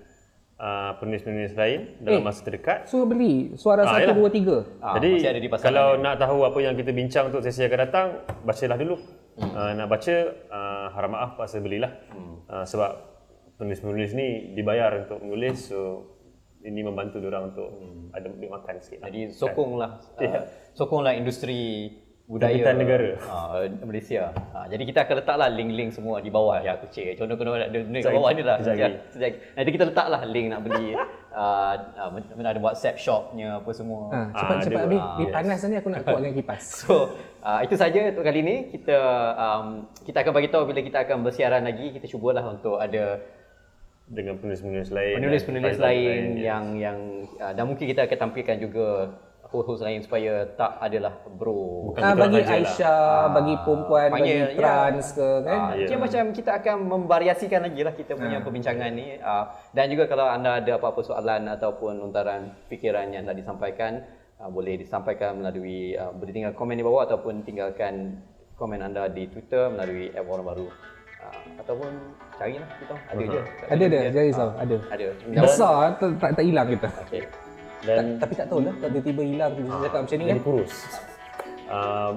uh, penulis-penulis lain dalam masa terdekat. Suruh beli suara Ah, satu yalah. dua tiga. Ah, Jadi masih ada di kalau nak tahu apa yang kita bincang untuk sesi yang akan datang, bacalah dulu. Hmm. Uh, nak baca, uh, harap maaf pasal belilah. Hmm. Uh, sebab penulis-penulis ni dibayar untuk menulis, so ini membantu orang untuk hmm. ada duit makan sikit. lah. Jadi sokonglah uh, sokonglah industri budaya Jabatan negara. uh, Malaysia. Uh, jadi kita akan letaklah link-link semua di bawah ya aku cek. Contoh kena ada link kat bawah ni lah. Nanti kita letaklah link nak beli uh, uh, mana ada WhatsApp shopnya apa semua. Ha, cepat cepat ada habis. buat. Ni panas ni aku nak kuat dengan kipas. So uh, itu saja untuk kali ini kita um, kita akan bagi tahu bila kita akan bersiaran lagi kita cubalah untuk ada Dengan penulis-penulis lain. penulis-penulis lain ya. yang yang uh, dan mungkin kita akan tampilkan juga host-host lain supaya tak adalah bro. Bukan Ah, bagi lah. Aisyah, bagi perempuan, bagi panggil, ya. trans ke kan. Ah, Ya. Macam-macam kita akan memvariasikan lagi lah kita punya perbincangan ni Ah, dan juga kalau anda ada apa-apa soalan ataupun lontaran fikiran yang nak disampaikan ah, boleh disampaikan melalui ah, boleh tinggal komen di bawah ataupun tinggalkan komen anda di Twitter melalui app Orang Baru Ah, ataupun carilah kita ada je Ada ada, jangan risau, ada. ada Besar tak tak, tak hilang kita. okey Dan Tapi tak tahu lah, tak tiba-tiba hilang kita cakap macam ni kan. kurus. Um,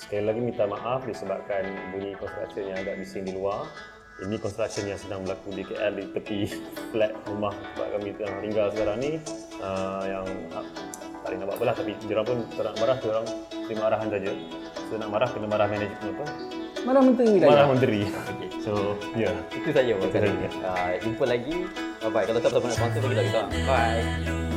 sekali lagi minta maaf disebabkan bunyi construction yang agak bising di luar. Ini construction yang sedang berlaku di KL di tepi flat rumah tempat kami tengah tinggal sekarang ni uh, yang uh, tak boleh nak buat apalah tapi diorang pun tak nak marah diorang terima arahan saja. So nak marah kena marah manajemen apa? Mana menteri wilayah? Marah menteri. So ya. Yeah. itu saja Itu saja. Ah, jumpa lagi bye bye kalau tak nak sponsor bagi tahu kita bye